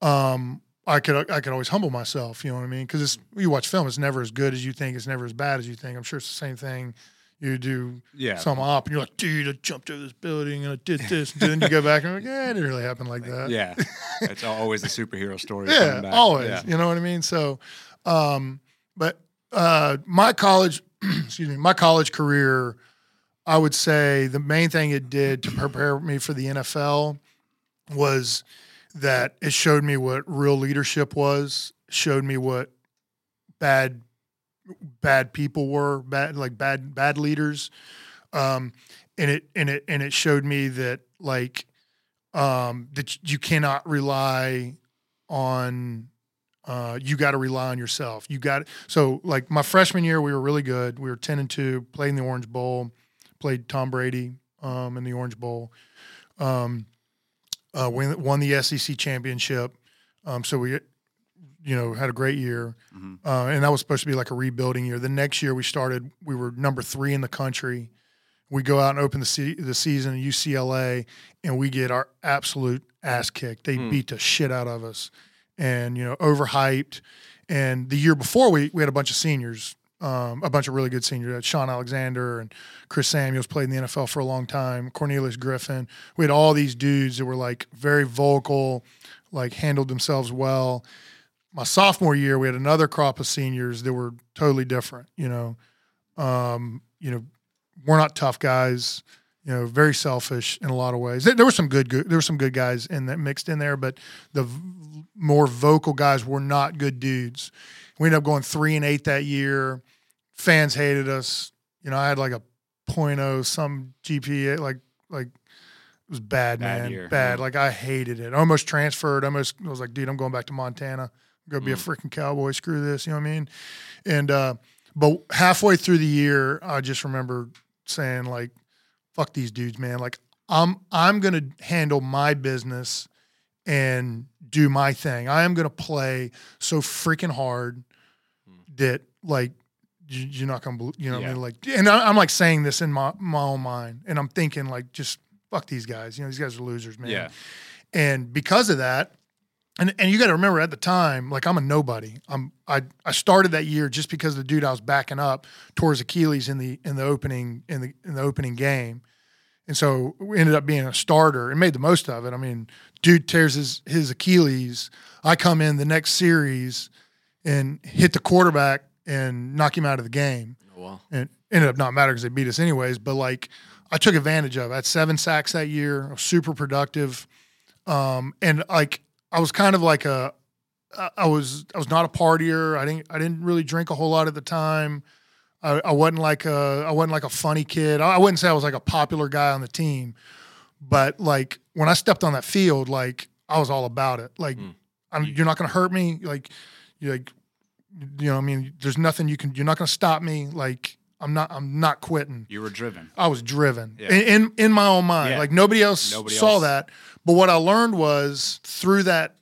um, I could, I could always humble myself. You know what I mean? Cause you watch film, it's never as good as you think. It's never as bad as you think. I'm sure it's the same thing. You do Yeah. some op and you're like, dude, I jumped over this building and I did this. And then you go back and you're like, yeah, it didn't really happen like that. Yeah. It's always the superhero story. Yeah, back. always. Yeah. You know what I mean? So, um, but uh, my college, excuse me, my college career, I would say the main thing it did to prepare me for the NFL was that it showed me what real leadership was, showed me what bad bad people were, bad like bad bad leaders. Um, and it and it and it showed me that like um, that you cannot rely on uh, you got to rely on yourself. You got so like my freshman year we were really good. We were ten and two, played in the Orange Bowl, played Tom Brady um, in the Orange Bowl, um, uh, win, won the SEC championship. Um, so we, you know, had a great year, uh, and that was supposed to be like a rebuilding year. The next year we started, we were number three in the country. We go out and open the se- the season at UCLA, and we get our absolute ass kicked. They beat the shit out of us, and you know, overhyped. And the year before, we we had a bunch of seniors, um, a bunch of really good seniors. Shaun Alexander and Chris Samuels played in the NFL for a long time. Cornelius Griffin. We had all these dudes that were like very vocal, like handled themselves well. My sophomore year, we had another crop of seniors that were totally different. You know, um, you know, we're not tough guys. You know, very selfish in a lot of ways. There, there were some good, good, there were some good guys in that mixed in there, but the v- more vocal guys were not good dudes. We ended up going three and eight that year. Fans hated us. You know, I had like a 0.0 some GPA, like like it was bad, Bad man, year, bad. yeah. Like I hated it. I almost transferred. I almost I was like, dude, I'm going back to Montana. Go be a freaking cowboy. Screw this. You know what I mean? And uh, but halfway through the year, I just remember saying like, "Fuck these dudes, man! Like I'm I'm gonna handle my business and do my thing. I am gonna play so freaking hard that like you, you're not gonna, you know, what I mean, like, and I, I'm like saying this in my my own mind, and I'm thinking like, just fuck these guys. You know, these guys are losers, man. Yeah. And because of that, and and you got to remember at the time, like I'm a nobody. I'm I I started that year just because the dude I was backing up tore his Achilles in the in the opening in the in the opening game, and so we ended up being a starter and made the most of it. I mean, dude tears his his Achilles. I come in the next series and hit the quarterback and knock him out of the game Oh, wow. and ended up not mattering because they beat us anyways. But like, I took advantage of. it. I had seven sacks that year. I was super productive, um, and like I was kind of like a I was I was not a partier. I didn't I didn't really drink a whole lot at the time. I, I wasn't like a I wasn't like a funny kid. I, I wouldn't say I was like a popular guy on the team, but like when I stepped on that field, like I was all about it. Like I'm, you're not going to hurt me. Like you like you know I mean there's nothing you can you're not going to stop me. Like I'm not I'm not quitting. You were driven. I was driven Yeah. in, in in my own mind. Yeah. Like nobody else Nobody saw else. that. But what I learned was through that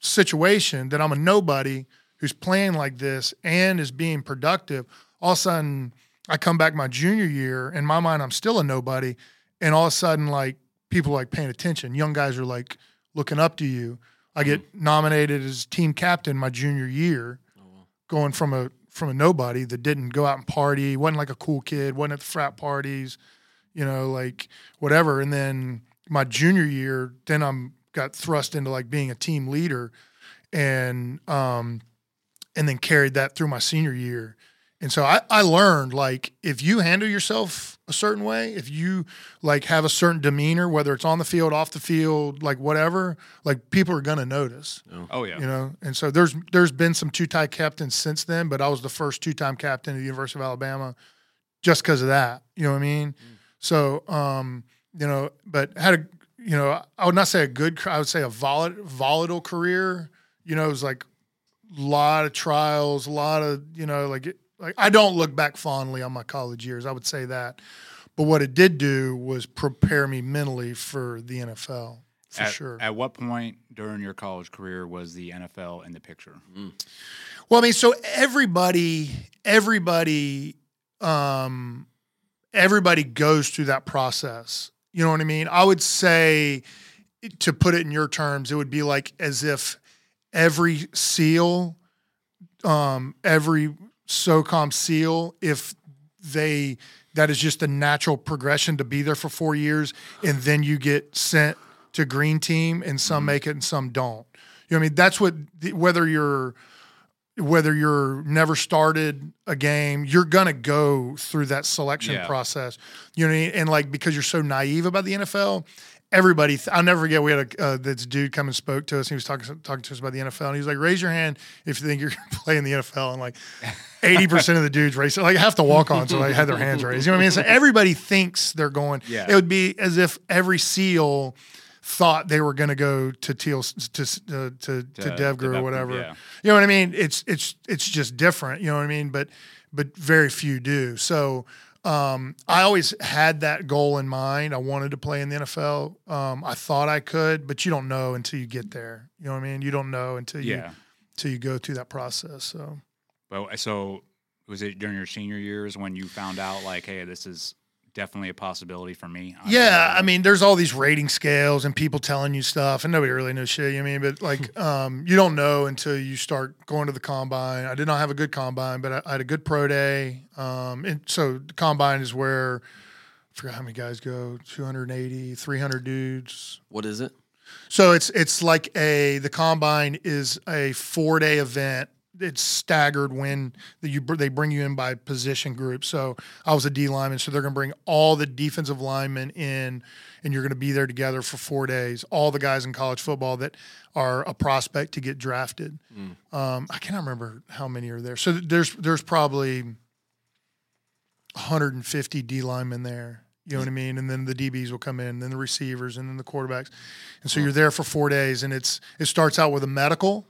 situation that I'm a nobody who's playing like this and is being productive. All of a sudden, I come back my junior year. In my mind, I'm still a nobody, and all of a sudden, like people are like paying attention. Young guys are like looking up to you. I get Mm-hmm. nominated as team captain my junior year, going from a from a nobody that didn't go out and party, wasn't like a cool kid, wasn't at the frat parties, you know, like whatever. And then my junior year, then I'm got thrust into like being a team leader, and um, and then carried that through my senior year. And so I, I learned like if you handle yourself a certain way, if you like have a certain demeanor, whether it's on the field, off the field, like whatever, like people are gonna notice Oh yeah. you know. And so there's there's been some two time captains since then, but I was the first two time captain at the University of Alabama, just because of that. You know what I mean? So um, you know, but had a you know I would not say a good, I would say a volatile volatile career. You know, it was like a lot of trials, a lot of you know like it, like I don't look back fondly on my college years. I would say that. But what it did do was prepare me mentally for the NFL for at, sure. At what point during your college career was the NFL in the picture? Well, I mean, so everybody, everybody, um, everybody goes through that process. You know what I mean? I would say, to put it in your terms, it would be like as if every SEAL, um, every SOCOM SEAL, if they that is just a natural progression to be there for four years, and then you get sent to green team, and some mm-hmm. make it and some don't. You know what I mean? That's what whether you're whether you're never started a game, you're gonna go through that selection Yeah. process. You know what I mean? And like because you're so naive about the NFL, everybody. Th- I'll never forget. We had a uh, this dude come and spoke to us. And he was talking talking to us about the NFL, and he was like, "Raise your hand if you think you're gonna play in the NFL." And like eighty percent of the dudes raised, like have to walk on, so they had their hands raised. You know what I mean? So everybody thinks they're going. Yeah. It would be as if every SEAL thought they were going to go to Teal to uh, to to, To- Devgru or whatever. yeah. You know what I mean? It's it's it's just different. You know what I mean? But but very few do. So um, I always had that goal in mind. I wanted to play in the NFL. Um, I thought I could, but you don't know until you get there. You know what I mean? You don't know until you Yeah. until you go through that process. So But so was it during your senior years when you found out like, hey, this is definitely a possibility for me? I Yeah, think- I mean, there's all these rating scales and people telling you stuff, and nobody really knows shit. You know what I mean, but like, um, you don't know until you start going to the combine. I did not have a good combine, but I, I had a good pro day. Um, and so the combine is where I forgot how many guys go 280, 300 dudes. What is it? So it's it's like a the combine is a four day event. It's staggered when the, you they bring you in by position group. So I was a D lineman, so they're going to bring all the defensive linemen in, and you're going to be there together for four days. All the guys in college football that are a prospect to get drafted. Um, I cannot remember how many are there. So there's there's probably 150 D linemen there. You know what I mean? And then the DBs will come in, and then the receivers, and then the quarterbacks. And so you're there for four days, and it's it starts out with a medical.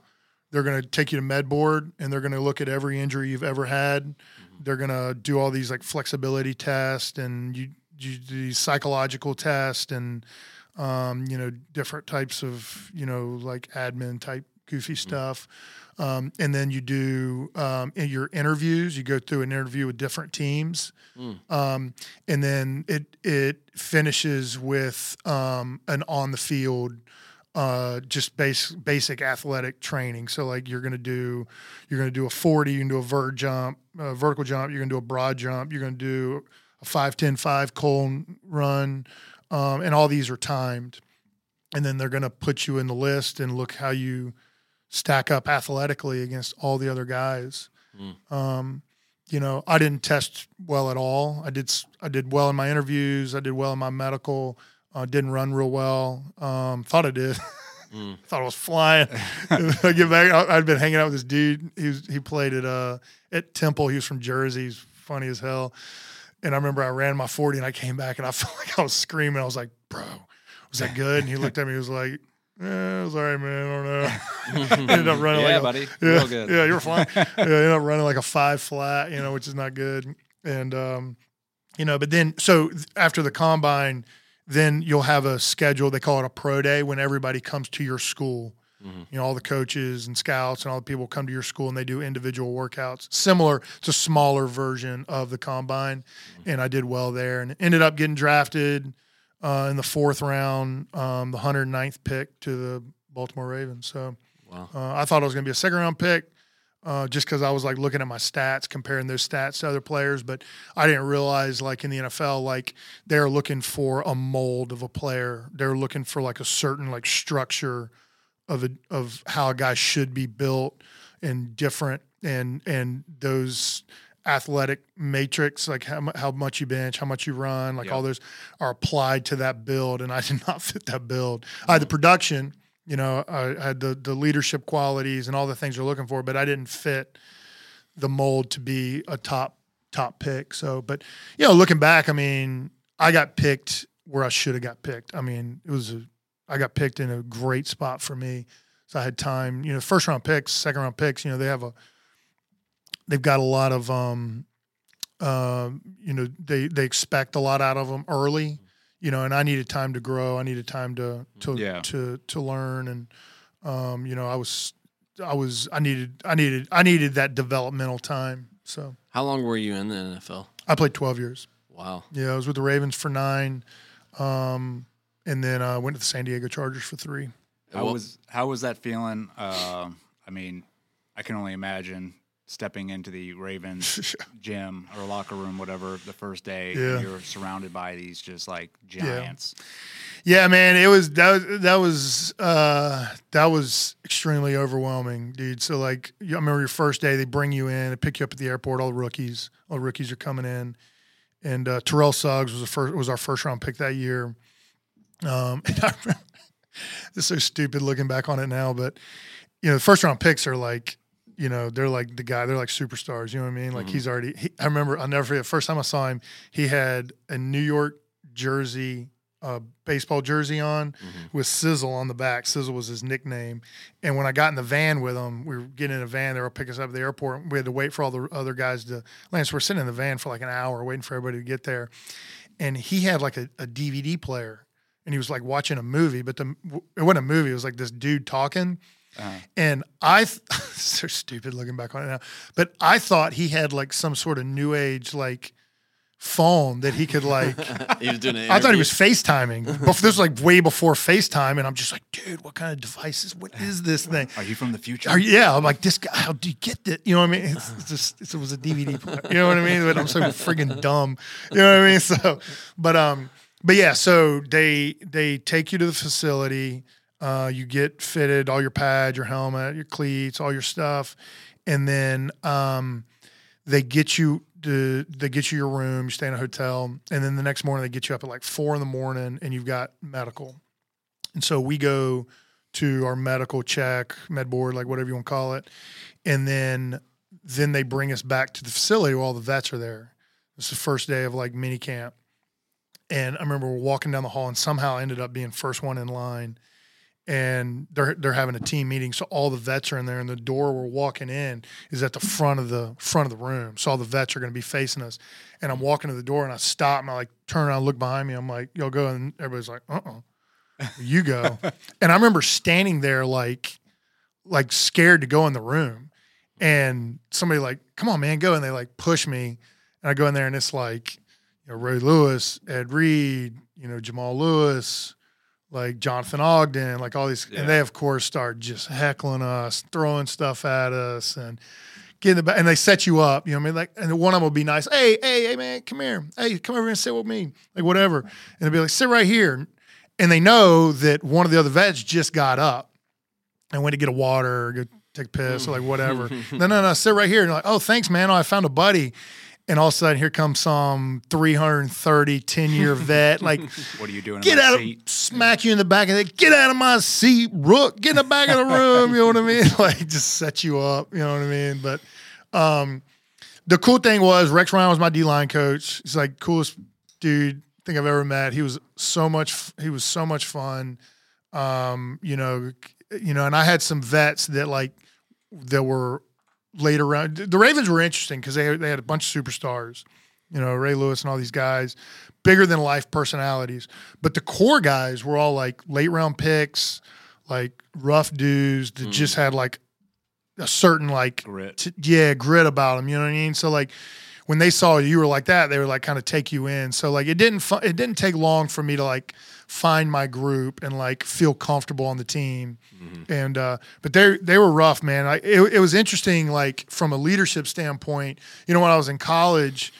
They're going to take you to med board, and they're going to look at every injury you've ever had. They're going to do all these like flexibility tests and you, you do these psychological tests and um, you know different types of you know like admin type goofy stuff. Um, and then you do um, in your interviews. You go through an interview with different teams, um, and then it it finishes with um, an on the field, uh, just base, basic athletic training. So like you're gonna do you're gonna do a forty, you can do a vert jump, a vertical jump, you're gonna do a broad jump, you're gonna do a 5 10 5 cone run, um, and all these are timed, and then they're gonna put you in the list and look how you stack up athletically against all the other guys. Um, you know, I didn't test well at all. I did I did well in my interviews. I did well in my medical. Uh, didn't run real well. Um, thought I did. Thought I was flying. I get back. I, I'd been hanging out with this dude. He was, he played at uh at Temple. He was from Jersey. He's funny as hell. And I remember I ran my forty and I came back and I felt like I was screaming. I was like, "Bro, was that good?" And he looked at me. He was like. Yeah, it was all right, man. I don't know. ended up running Yeah, like a- buddy. yeah, Real good. yeah, you were flying. yeah, ended up running like a five flat, you know, which is not good. And um, you know, but then so after the combine, then you'll have a schedule. They call it a pro day when everybody comes to your school. You know, all the coaches and scouts and all the people come to your school and they do individual workouts. Similar, a smaller version of the combine. And I did well there and ended up getting drafted uh, in the fourth round, um, the 109th pick to the Baltimore Ravens. So Wow. uh, I thought I was going to be a second round pick uh, just because I was like looking at my stats, comparing those stats to other players. But I didn't realize, like in the NFL, like they're looking for a mold of a player. They're looking for like a certain like structure of a, of how a guy should be built and different and and those athletic matrix like how, how much you bench how much you run like all those are applied to that build and i did not fit that build i had the production you know i had the the leadership qualities and all the things you're looking for but i didn't fit the mold to be a top top pick. So but you know looking back i mean i got picked where i should have got picked. I mean it was a i got picked in a great spot for me. So i had time you know first round picks second round picks you know they have a they've got a lot of um um you know they they expect a lot out of them early you know and i needed time to grow i needed time to to Yeah. to to learn and um you know i was i was i needed i needed i needed that developmental time so How long were you in the NFL? i played 12 years Wow. yeah i was with the ravens for nine um and then i went to the san diego chargers for three How Well- was how was that feeling? Uh, I mean, I can only imagine stepping into the Ravens gym or locker room, whatever, the first day. Yeah. You're surrounded by these just like giants. Yeah, man, it was that was that was uh that was extremely overwhelming, dude. So like, I remember your first day, they bring you in, they pick you up at the airport. All the rookies, all the rookies are coming in, and uh, Terrell Suggs was the first was our first round pick that year. Um, and I remember, it's so stupid looking back on it now, but you know, the first round picks are like. You know, they're like the guy. They're like superstars. You know what I mean? Like he's already. He, I remember. I'll never forget. The first time I saw him, he had a New York jersey uh, baseball jersey on with Sizzle on the back. Sizzle was his nickname. And when I got in the van with him, we were getting in a van. They were picking us up at the airport. We had to wait for all the other guys to land. So we're sitting in the van for like an hour waiting for everybody to get there. And he had like a, a DVD player and he was like watching a movie, but the it wasn't a movie. It was like this dude talking. And I, th- so stupid looking back on it now, but I thought he had like some sort of new age like phone that he could like He was doing it. I thought he was FaceTiming. Bef- this was like way before FaceTime, and I'm just like, dude, what kind of devices? What is this thing? Are you from the future? Are yeah, I'm like, this guy. How do you get that? You know what I mean? It's, it's just it's, it was a DVD. player. You know what I mean? But I'm so friggin' dumb. You know what I mean? So, but um, but yeah. So they they take you to the facility. Uh, you get fitted all your pads, your helmet, your cleats, all your stuff, and then um, they get you to they get you your room. You stay in a hotel, and then the next morning they get you up at like four in the morning, and you've got medical. And so we go to our medical check, med board, like whatever you want to call it, and then then they bring us back to the facility where all the vets are there. It's the first day of like mini camp, and I remember we're walking down the hall, and somehow I ended up being first one in line. And they're they're having a team meeting, so all the vets are in there, and the door we're walking in is at the front of the front of the room. So all the vets are going to be facing us, and I'm walking to the door, and I stop, and I like turn around, look behind me, I'm like, "Y'all go," and everybody's like, "Uh, uh you go." and I remember standing there like like scared to go in the room. And somebody like come on man go and they like push me. And i go in there and it's like you know ray lewis ed reed you know jamal lewis like jonathan ogden like all these and they of course start just heckling us throwing stuff at us and getting the back and they set you up you know what i mean like and one of them will be nice hey hey hey man come here hey come over and sit with me like whatever and they'll be like sit right here and they know that one of the other vets just got up and went to get a water or go take a piss or like whatever. no, no, no, sit right here. And like, oh, thanks, man. Oh, I found a buddy. And all of a sudden here comes some 330 10 year vet like What are you doing? get in out seat? of smack you in the back of the get out of my seat rook. Get in the back of the room you know what i mean? Like just set you up you know what i mean? But um the cool thing was rex ryan was my d-line coach. He's like coolest dude I think i've ever met. He was so much he was so much fun. Um you know you know and i had some vets that like that were later round the ravens were interesting because they, they had a bunch of superstars you know ray lewis and all these guys bigger than life personalities. But the core guys were all like late round picks, like rough dudes that mm. just had like a certain like Grit. t- yeah grit about them. You know what I mean? So like when they saw you were like that, they were like kind of take you in. So like it didn't fu- it didn't take long for me to like find my group and like feel comfortable on the team. And uh, but they they were rough, man. I, it, it was interesting, like from a leadership standpoint. You know, when I was in college,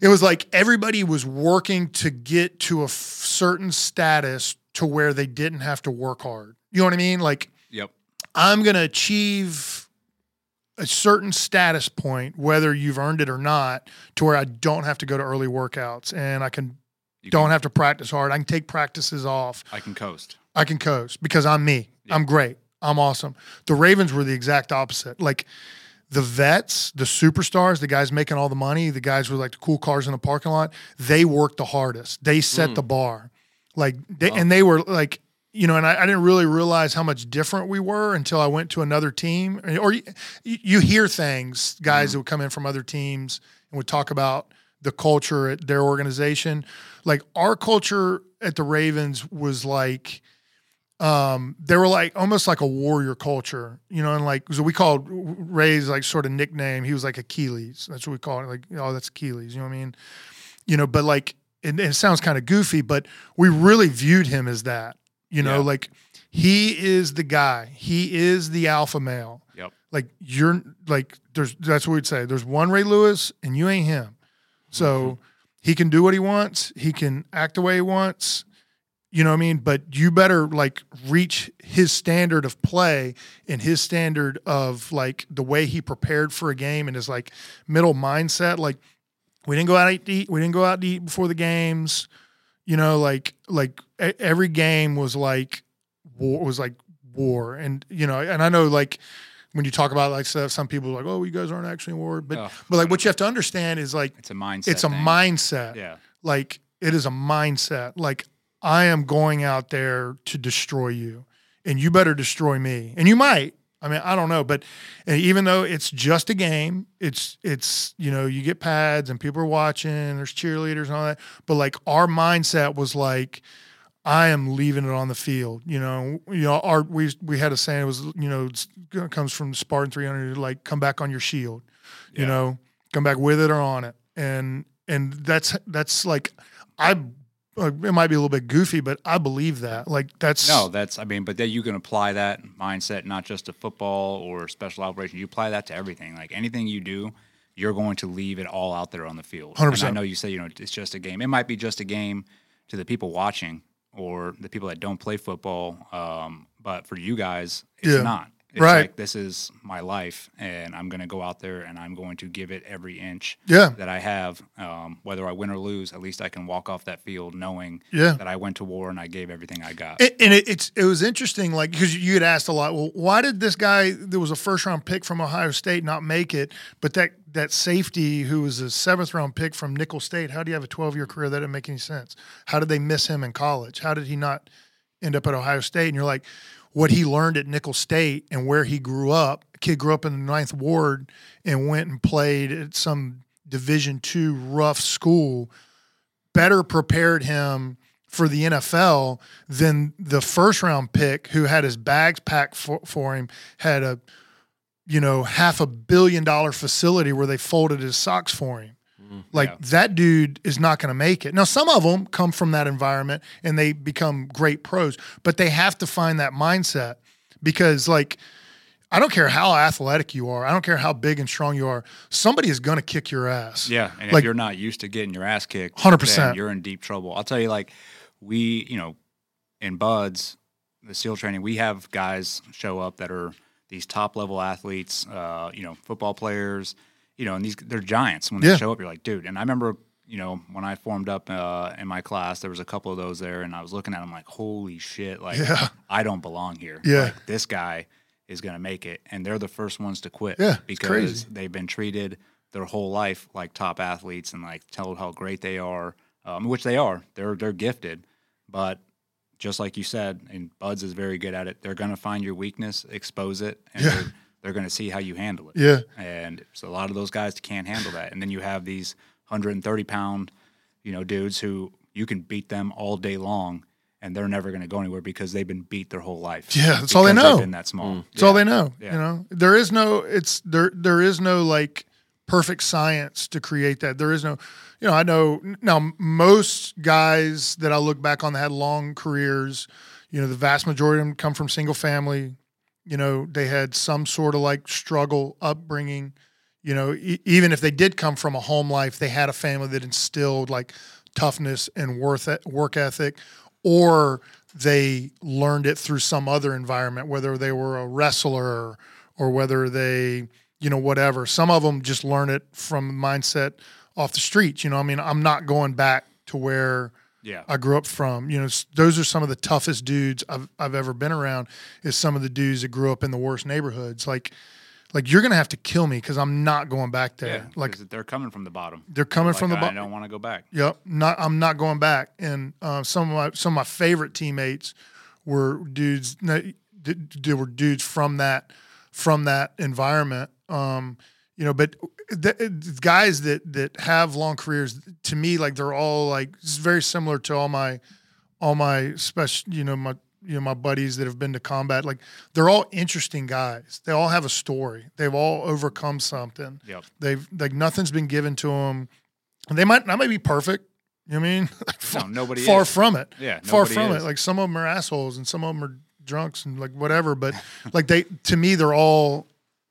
it was like everybody was working to get to a f- certain status to where they didn't have to work hard. You know what I mean? Like Yep. I'm going to achieve a certain status point, whether you've earned it or not, to where I don't have to go to early workouts and I can You don't have to practice hard. I can take practices off. I can coast. I can coast because I'm me. I'm great. I'm awesome. The Ravens were the exact opposite. Like the vets, the superstars, the guys making all the money, the guys with like the cool cars in the parking lot, they worked the hardest. They set mm. the bar. Like they and they were like, you know, and I, I didn't really realize how much different we were until I went to another team. Or you, you hear things, guys mm. that would come in from other teams and would talk about the culture at their organization. Like our culture at the Ravens was like um, they were like almost like a warrior culture, you know, and like so we called Ray's like sort of nickname. He was like Achilles. That's what we call it. Like, oh, that's Achilles. You know what I mean? You know, but like, and, and it sounds kind of goofy, but we really viewed him as that. You know, Yeah. like he is the guy. He is the alpha male. Yep. Like you're like there's that's what we'd say. There's one Ray Lewis, and you ain't him. So he can do what he wants. He can act the way he wants. You know what I mean? But you better like reach his standard of play and his standard of like the way he prepared for a game and his like middle mindset. Like we didn't go out to eat. We didn't go out to eat before the games. You know, like like every game was like war was like war, and you know, and I know like when you talk about like stuff, some people are like, oh, you guys aren't actually in war, but Oh, but like what you have to understand is like It's a mindset. it's a thing. mindset Yeah. like it is a mindset like i am going out there to destroy you and you better destroy me and you might i mean i don't know but even though it's just a game it's it's you know you get pads and people are watching there's cheerleaders and all that but like our mindset was like I am leaving it on the field. You know, you know, our we we had a saying it was you know it comes from Spartan 300 like come back on your shield. You know, come back with it or on it, and and that's that's like I uh, it might be a little bit goofy, but I believe that like that's No, that's I mean, but then you can apply that mindset not just to football or special operations. You apply that to everything. Like anything you do, you're going to leave it all out there on the field. 100%. And I know you say you know it's just a game. It might be just a game to the people watching or the people that don't play football. Um, but for you guys, it's Yeah. not. It's Right. like this is my life, and I'm going to go out there and I'm going to give it every inch yeah that I have. Um, whether I win or lose, at least I can walk off that field knowing yeah. that I went to war and I gave everything I got. It, and it, it's it was interesting, like because you had asked a lot. Well, why did this guy that was a first round pick from Ohio State not make it? But that that safety who was a seventh round pick from Nicholls State, how do you have a twelve year career? That didn't make any sense. How did they miss him in college? How did he not end up at Ohio State? And you're like, what he learned at Nicholls State and where he grew up. A kid grew up in the ninth ward and went and played at some Division two rough school. Better prepared him for the NFL than the first round pick who had his bags packed for, for him, had a you know half a billion dollar facility where they folded his socks for him. Like Yeah. that dude is not going to make it. Now, some of them come from that environment and they become great pros, but they have to find that mindset because, like, I don't care how athletic you are, I don't care how big and strong you are, somebody is going to kick your ass. Yeah, and Like- if you're not used to getting your ass kicked, 100%. then you're in deep trouble. I'll tell you, like we, you know, in BUD/S, the SEAL training, we have guys show up that are these top level athletes, uh, you know, football players, you know, and these they're giants when Yeah. they show up. You're like, dude. And I remember, you know, when I formed up uh, in my class, there was a couple of those there, and I was looking at them like, holy shit, like Yeah. I don't belong here. Yeah. Like, this guy is gonna make it, and they're the first ones to quit. Yeah, because they've been treated their whole life like top athletes and like told how great they are, um, which they are. They're they're gifted, but just like you said, and BUD/S is very good at it. They're gonna find your weakness, expose it, and Yeah. They're, they're gonna see how you handle it. Yeah. And so a lot of those guys can't handle that. And then you have these 130 pound, you know, dudes who you can beat them all day long and they're never going to go anywhere because they've been beat their whole life. Yeah, that's all they know. Been that small. Mm. That's all they know. Yeah. You know, there is no it's there there is no like perfect science to create that. There is no, you know, I know now most guys that I look back on that had long careers, you know, the vast majority of them come from single family. You know, they had some sort of like struggle upbringing. You know, e- even if they did come from a home life, they had a family that instilled like toughness and worth work ethic, or they learned it through some other environment, whether they were a wrestler or whether they, you know, whatever. Some of them just learn it from mindset off the streets. You know, I mean, I'm not going back to where Yeah. I grew up from. You know, those are some of the toughest dudes I've I've ever been around. Is some of the dudes that grew up in the worst neighborhoods. Like, like you're gonna have to kill me because I'm not going back there. yeah. like they're coming from the bottom. they're coming Like, from the I bottom. don't want to go back. Yep. Not I'm not going back. And uh, some of my some of my favorite teammates were dudes that d- were dudes from that from that environment. Um, you know, but the, guys that that have long careers, to me, like they're all like it's very similar to all my all my special, you know, my you know my buddies that have been to combat. Like they're all interesting guys. They all have a story. They've all overcome something. Yep. They've like nothing's been given to them. And they might not might be perfect. You know what I mean? No, nobody far is. from it. Yeah, far from is. it. Like some of them are assholes and some of them are drunks and like whatever. But like they, to me, they're all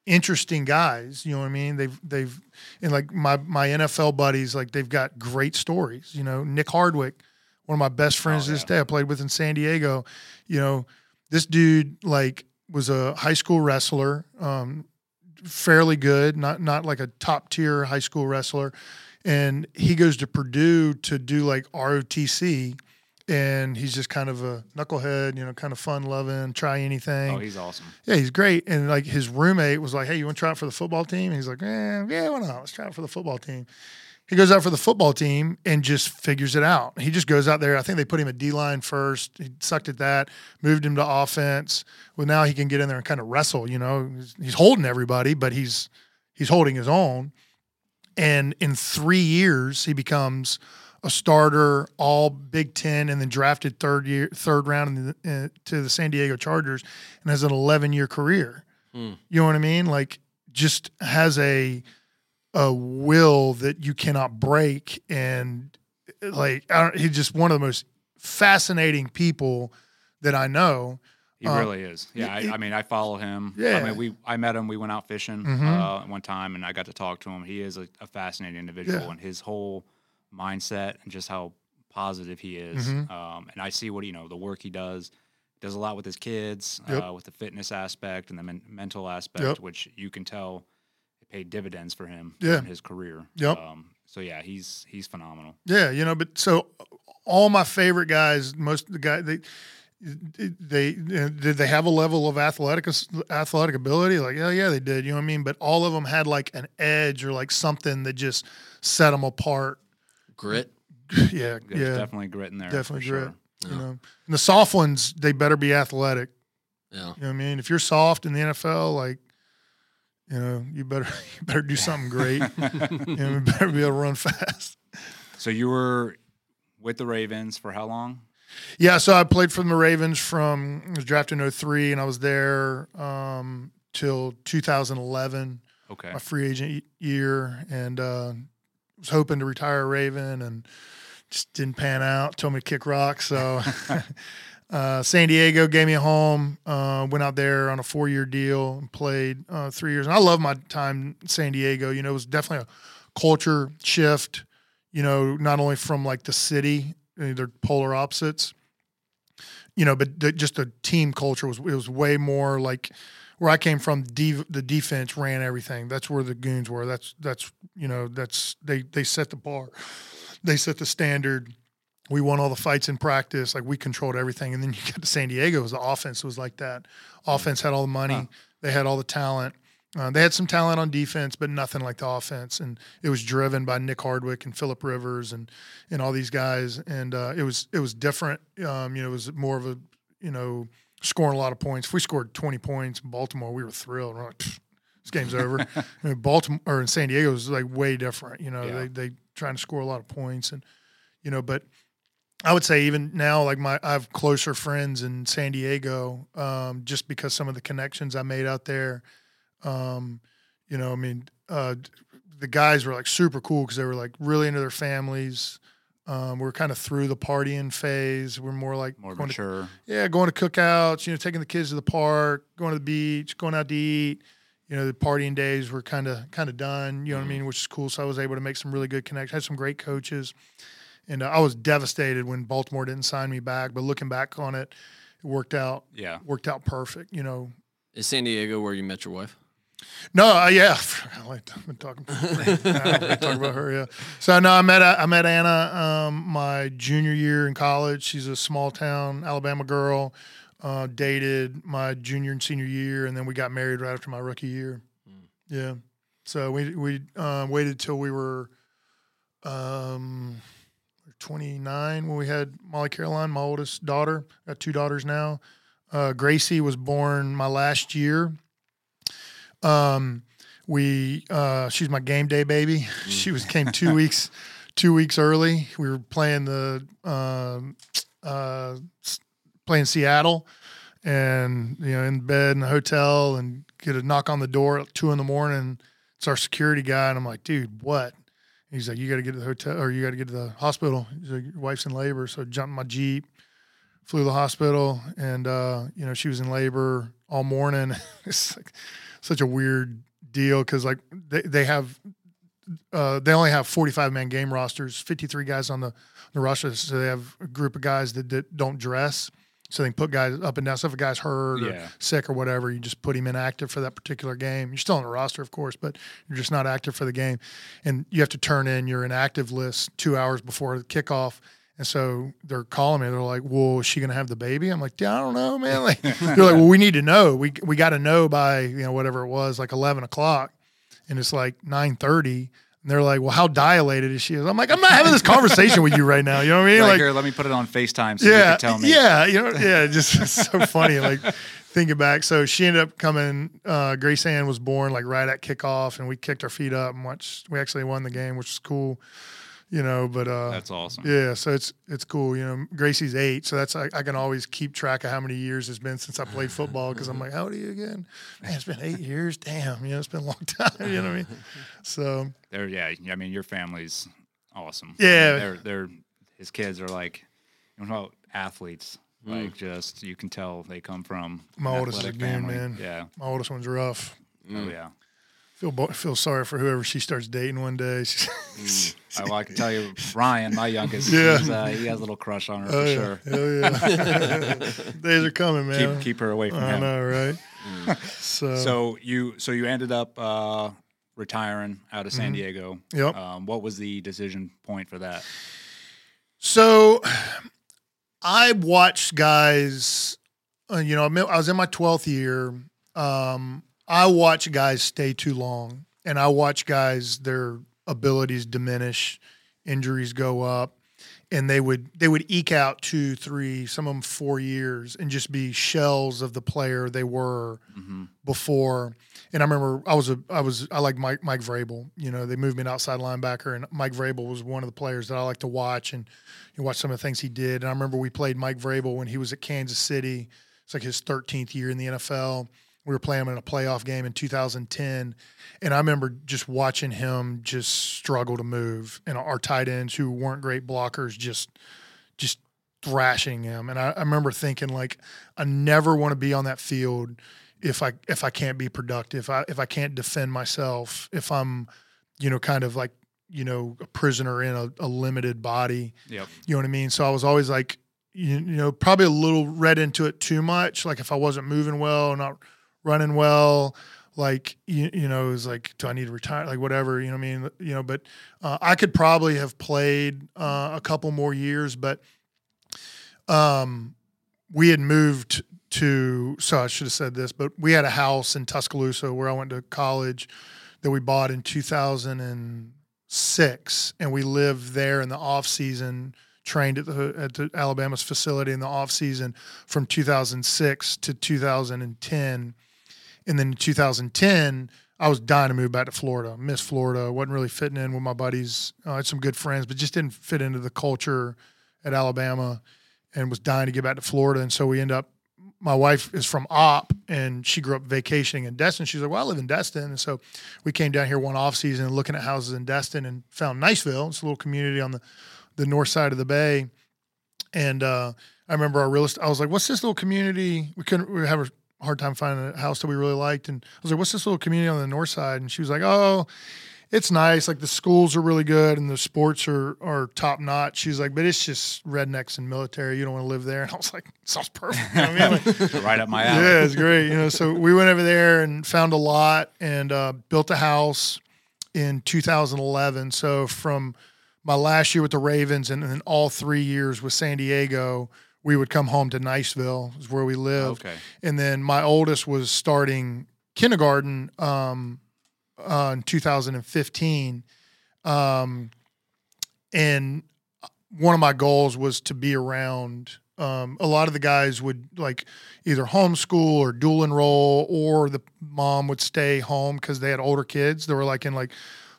interesting guys. You know what I mean? They've they've and like my my NFL buddies, like they've got great stories. You know, Nick Hardwick, one of my best friends Oh, to this day. I played with in San Diego. You know, this dude like was a high school wrestler. Um, fairly good, not not like a top tier high school wrestler. And he goes to Purdue to do like ROTC, and he's just kind of a knucklehead, you know, kind of fun loving, try anything. Oh, he's awesome. yeah, he's great. And like his roommate was like, "Hey, you want to try out for the football team?" And he's like, eh, "Yeah, why not? Let's try out for the football team." He goes out for the football team and just figures it out. He just goes out there. I think they put him at D line first. He sucked at that, moved him to offense. Well, now he can get in there and kind of wrestle. You know, he's, he's holding everybody, but he's he's holding his own. And in three years, he becomes a starter, all Big Ten, and then drafted third year, third round in the, uh, to the San Diego Chargers, and has an 11 year career. You know what I mean? Like, just has a a will that you cannot break, and like, I don't, he's just one of the most fascinating people that I know. He Uh, really is. Yeah, he- I, I mean, I follow him. Yeah. I mean, we I met him. We went out fishing Mhm. uh, one time, and I got to talk to him. He is a, a fascinating individual, Yeah. and his whole mindset and just how positive he is. Mhm. Um, and I see what you know the work he does. Does a lot with his kids, Yep. uh, with the fitness aspect and the men- mental aspect, Yep. which you can tell it paid dividends for him Yeah. in his career. Yep. Um, so yeah, he's he's phenomenal. Yeah, you know, but so all my favorite guys, most of the guys, they they did they have a level of athletic athletic ability? Like, yeah, yeah, they did. You know what I mean? But all of them had like an edge or like something that just set them apart. Grit. yeah, There's yeah, definitely grit in there. definitely grit. sure. You know, and the soft ones, they better be athletic. Yeah. You know what I mean? If you're soft in the NFL, like, you know, you better you better do something great. you know, you better be able to run fast. So you were with the Ravens for how long? Yeah, so I played for the Ravens from I was drafted in 03 and I was there um, till 2011, Okay. my free agent year, and uh, was hoping to retire a Raven and just didn't pan out. Told me to kick rocks, so uh, San Diego gave me a home. Uh, went out there on a four year deal and played uh, three years. And I love my time in San Diego. You know, it was definitely a culture shift. You know, not only from like the city, uh, they're polar opposites. You know, but the, just the team culture was it was way more like where I came from, the defense ran everything. That's where the goons were. That's that's you know that's they they set the bar, they set the standard. We won all the fights in practice. Like we controlled everything. And then you get to San Diego, the offense was like that. Offense had all the money. They had all the talent. Uh, they had some talent on defense, but nothing like the offense. And it was driven by Nick Hardwick and Philip Rivers and and all these guys. And uh, it was it was different. Um, you know, it was more of a you know scoring a lot of points. If we scored twenty points in Baltimore, we were thrilled. We're like, this game's over. in Baltimore or in San Diego is like way different. You know, Yeah. they they trying to score a lot of points and you know, but I would say even now, like my I have closer friends in San Diego, um, just because some of the connections I made out there. Um, you know, I mean, uh, the guys were like super cool because they were like really into their families. Um, we're kind of through the partying phase. We're more like More going to yeah, going to cookouts, you know, taking the kids to the park, going to the beach, going out to eat. You know, the partying days were kind of kind of done. You know what I mean, which is cool. So I was able to make some really good connections. Had some great coaches, and uh, I was devastated when Baltimore didn't sign me back. But looking back on it, it worked out Yeah. worked out perfect. You know, Is San Diego where you met your wife? No, uh, yeah, I like I've been talking. I don't really talk about her. Yeah. So no, I met I met Anna um, my junior year in college. She's a small town Alabama girl. Uh, dated my junior and senior year, and then we got married right after my rookie year. Yeah. So we we uh, waited till we were um, 29 when we had Molly Caroline, my oldest daughter. Got two daughters now. Uh, Gracie was born my last year. Um, we uh, she's my game day baby. She was came two weeks two weeks early. We were playing the um, uh, playing Seattle, and you know in bed in the hotel, and get a knock on the door at two in the morning. It's our security guy, and I'm like, dude, what? He's like, you got to get to the hotel, or you got to get to the hospital. He's like, your wife's in labor, so jumped in my jeep, flew to the hospital, and uh, you know she was in labor all morning. it's like such a weird deal because like they, they have uh, they only have 45 man game rosters 53 guys on the, the roster. So they have a group of guys that, that don't dress. So they can put guys up and down. So if a guy's hurt or Yeah. sick or whatever you just put him inactive for that particular game. You're still on the roster of course but you're just not active for the game. And you have to turn in your inactive list two hours before the kickoff and so they're calling me. They're like, "Well, is she gonna have the baby?" I'm like, "Yeah, I don't know, man." Like, they're like, "Well, we need to know. We we got to know by you know whatever it was, like 11 o'clock." and it's like 9.30 and they're like well how dilated is she i'm like i'm not having this conversation with you right now you know what i mean Like, like, here, let me put it on FaceTime so you yeah can tell me. yeah you know yeah just so funny like thinking back so she ended up coming uh grace ann was born like right at kickoff and we kicked our feet up and watched we actually won the game which was cool you know but uh That's awesome. yeah, so it's it's cool. You know, Gracie's eight, so that's I, I can always keep track of how many years it's been since I played football because I'm like, how old are you again? Man, it's been eight years. Damn, you know, it's been a long time. You know what I mean? So They're yeah. I mean, your family's awesome. Yeah. they're they're his kids are like, you know, athletes. Like just you can tell they come from My oldest is a athletic family. man. Yeah. my oldest one's rough. Oh yeah. Feel feel sorry for whoever she starts dating one day. She's- I I can tell you, Ryan, my youngest, Yeah. uh, he has a little crush on her oh for yeah, sure. hell yeah. Days are coming, man. Keep keep her away from I him. know, right? So, So you so you ended up uh, retiring out of Mm-hmm. San Diego. Yep. Um, what was the decision point for that? So I watched guys, uh, you know, I was in my 12th year. Um, I watch guys stay too long and I watch guys, their abilities diminish, injuries go up. And they would they would eke out two, three, some of them four years, and just be shells of the player they were mm-hmm. before. And I remember I was a I was I like Mike Mike Vrabel. You know, they moved me to outside linebacker, and Mike Vrabel was one of the players that I like to watch and you watch some of the things he did. And I remember we played Mike Vrabel when he was at Kansas City. It's like his 13th year in the NFL. We were playing him in a playoff game in 2010, and I remember just watching him just struggle to move, and our tight ends who weren't great blockers just just thrashing him. And I, I remember thinking like, I never want to be on that field if I if I can't be productive, if I if I can't defend myself, if I'm, you know, kind of like you know a prisoner in a, a limited body. Yep. You know what I mean? So I was always like, you, you know, probably a little read into it too much. Like if I wasn't moving well, not running well. Like you, you know, it was like, do I need to retire? Like whatever, you know. what I mean, you know, but uh, I could probably have played uh, a couple more years, but um, we had moved to. So I should have said this, but we had a house in Tuscaloosa where I went to college that we bought in 2006, and we lived there in the off season. Trained at the at the Alabama's facility in the off season from 2006 to 2010, and then in 2010 I was dying to move back to Florida. Miss Florida. wasn't really fitting in with my buddies. I had some good friends, but just didn't fit into the culture at Alabama, and was dying to get back to Florida. And so we end up my wife is from Opp and she grew up vacationing in Destin. She's like, well, I live in Destin. And so we came down here one off season looking at houses in Destin and found Niceville. It's a little community on the, the north side of the bay. And uh, I remember our real estate, I was like, what's this little community? We couldn't, we have a hard time finding a house that we really liked. And I was like, what's this little community on the north side? And she was like, oh, it's nice. Like the schools are really good and the sports are are top notch. She's like, but it's just rednecks and military. You don't want to live there. And I was like, sounds perfect. You know I mean? Like, right up my alley. yeah, it's great. You know, so we went over there and found a lot and uh, built a house in 2011. So from my last year with the Ravens and then all three years with San Diego, we would come home to Niceville, is where we lived. Okay. And then my oldest was starting kindergarten um, uh, in 2015. Um, and one of my goals was to be around. Um, a lot of the guys would like either homeschool or dual enroll, or the mom would stay home because they had older kids. They were like in like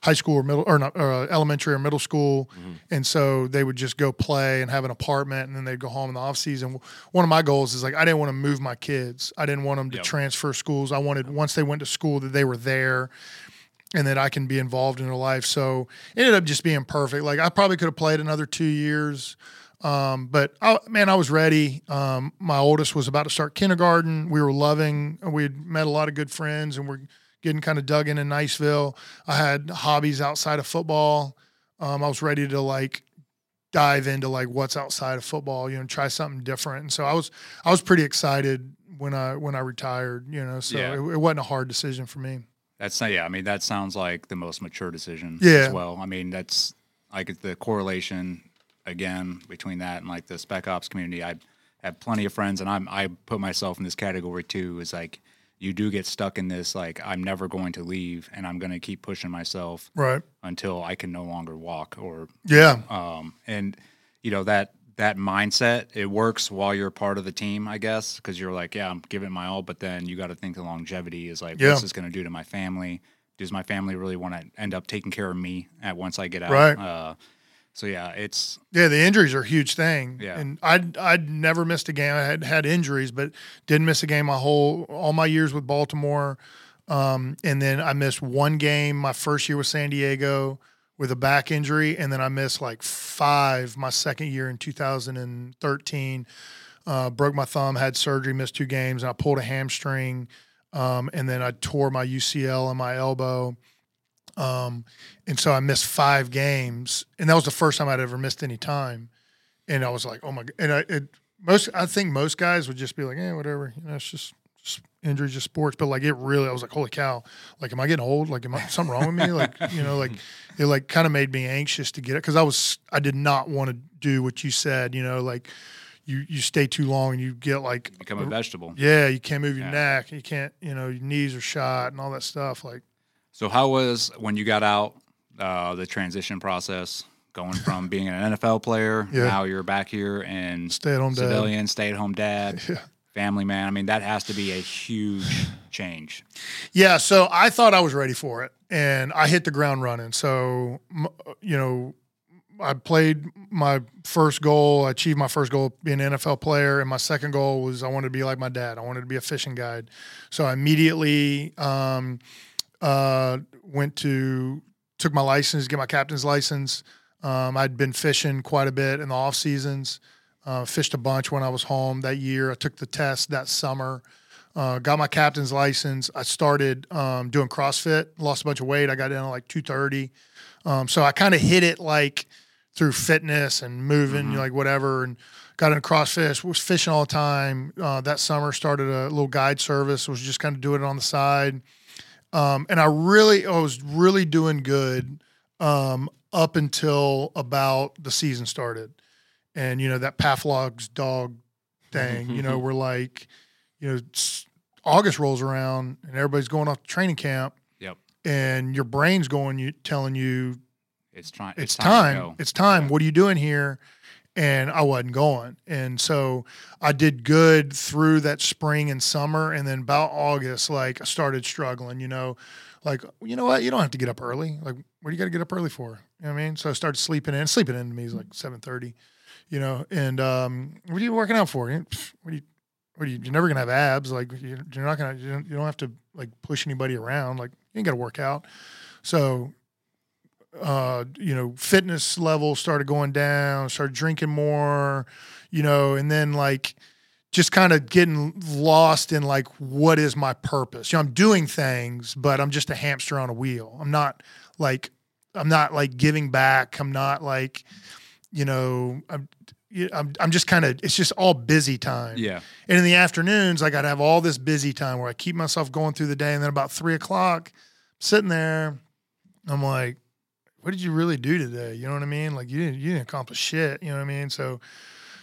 high school or middle or not uh, elementary or middle school, and so they would just go play and have an apartment, and then they'd go home in the off season. One of my goals is like I didn't want to move my kids. I didn't want them to Yep. transfer schools. I wanted once they went to school that they were there and that I can be involved in their life. So it ended up just being perfect. Like I probably could have played another two years. Um, but I, man, I was ready. Um, my oldest was about to start kindergarten. We were loving, we had met a lot of good friends and we're getting kind of dug in in Niceville. I had hobbies outside of football. Um, I was ready to like dive into like what's outside of football, you know, try something different. And so I was, I was pretty excited when I, when I retired, you know, so Yeah. it, it wasn't a hard decision for me. That's not, yeah. I mean, that sounds like the most mature decision Yeah. as well. I mean, that's like the correlation again between that and like the spec ops community. I have plenty of friends, and I'm I put myself in this category too. Is like you do get stuck in this like I'm never going to leave, and I'm going to keep pushing myself Right. until I can no longer walk or Yeah. um, and you know that that mindset it works while you're part of the team i guess because you're like yeah i'm giving my all but then you got to think the longevity is like Yeah. what's this going to do to my family does my family really want to end up taking care of me at once i get out Right. uh, so yeah it's Yeah, the injuries are a huge thing. Yeah. And I'd I'd never missed a game. I had had injuries, but didn't miss a game my whole all my years with Baltimore. Um, and then I missed one game my first year with San Diego with a back injury, and then I missed like five my second year in 2013. Uh, broke my thumb, had surgery, missed two games, and I pulled a hamstring. Um, and then I tore my UCL on my elbow. Um, and so I missed five games, and that was the first time I'd ever missed any time. And I was like, oh my! god! And I it, most I think most guys would just be like, yeah, whatever, you know, it's just, just injuries, just sports. But like it really, I was like, holy cow! Like, am I getting old? Like, am I something wrong with me? Like, you know, like it like kind of made me anxious to get it because I was I did not want to do what you said. You know, like you you stay too long and you get like become a vegetable yeah, you can't move your Yeah. neck, you can't, you know, your knees are shot and all that stuff. Like, so how was when you got out uh, the transition process going from being an nfl player Yeah. now you're back here and stay at home civilian stay-at-home dad Yeah. family man i mean that has to be a huge change Yeah, so I thought I was ready for it, and I hit the ground running. So, you know, I played my first goal, I achieved my first goal being an NFL player, and my second goal was I wanted to be like my dad. I wanted to be a fishing guide. So I immediately um, uh, went to took my license, get my captain's license. Um, I'd been fishing quite a bit in the off seasons. Uh, fished a bunch when I was home that year. I took the test that summer. Uh, got my captain's license. I started um, doing CrossFit. Lost a bunch of weight. I got down to like 230. Um, so I kind of hit it like through fitness and moving, Mhm. like whatever, and got into CrossFit. Was fishing all the time. Uh, that summer, started a little guide service. Was just kind of doing it on the side, um, and I really, I was really doing good um, up until about the season started, and you know that Pavlov's dog thing. you know, we're like, you know, August rolls around and everybody's going off to training camp, Yep. and your brain's going, you telling you It's trying. it's, to time. It's time. Yeah. What are you doing here? And I wasn't going. And so I did good through that spring and summer. And then about August, like I started struggling, you know, like, you know what? You don't have to get up early. Like, what do you got to get up early for? You know what I mean? So I started sleeping in. Sleeping in to me is like 730, you know, and um, what are you working out for? What are you, what are you, you're never going to have abs. Like you- you're not going to, you don't have to like push anybody around. Like you ain't got to work out. So uh, you know, fitness level started going down, started drinking more, you know, and then like just kind of getting lost in like what is my purpose. You know, I'm doing things, but I'm just a hamster on a wheel. I'm not like I'm not like giving back. I'm not like, you know, I'm I'm, I'm just kind of it's just all busy time. Yeah. And in the afternoons, like I'd have all this busy time where I keep myself going through the day. And then about three o'clock, sitting there, I'm like, what did you really do today? You know what I mean? Like you didn't, you didn't accomplish shit. You know what I mean? So,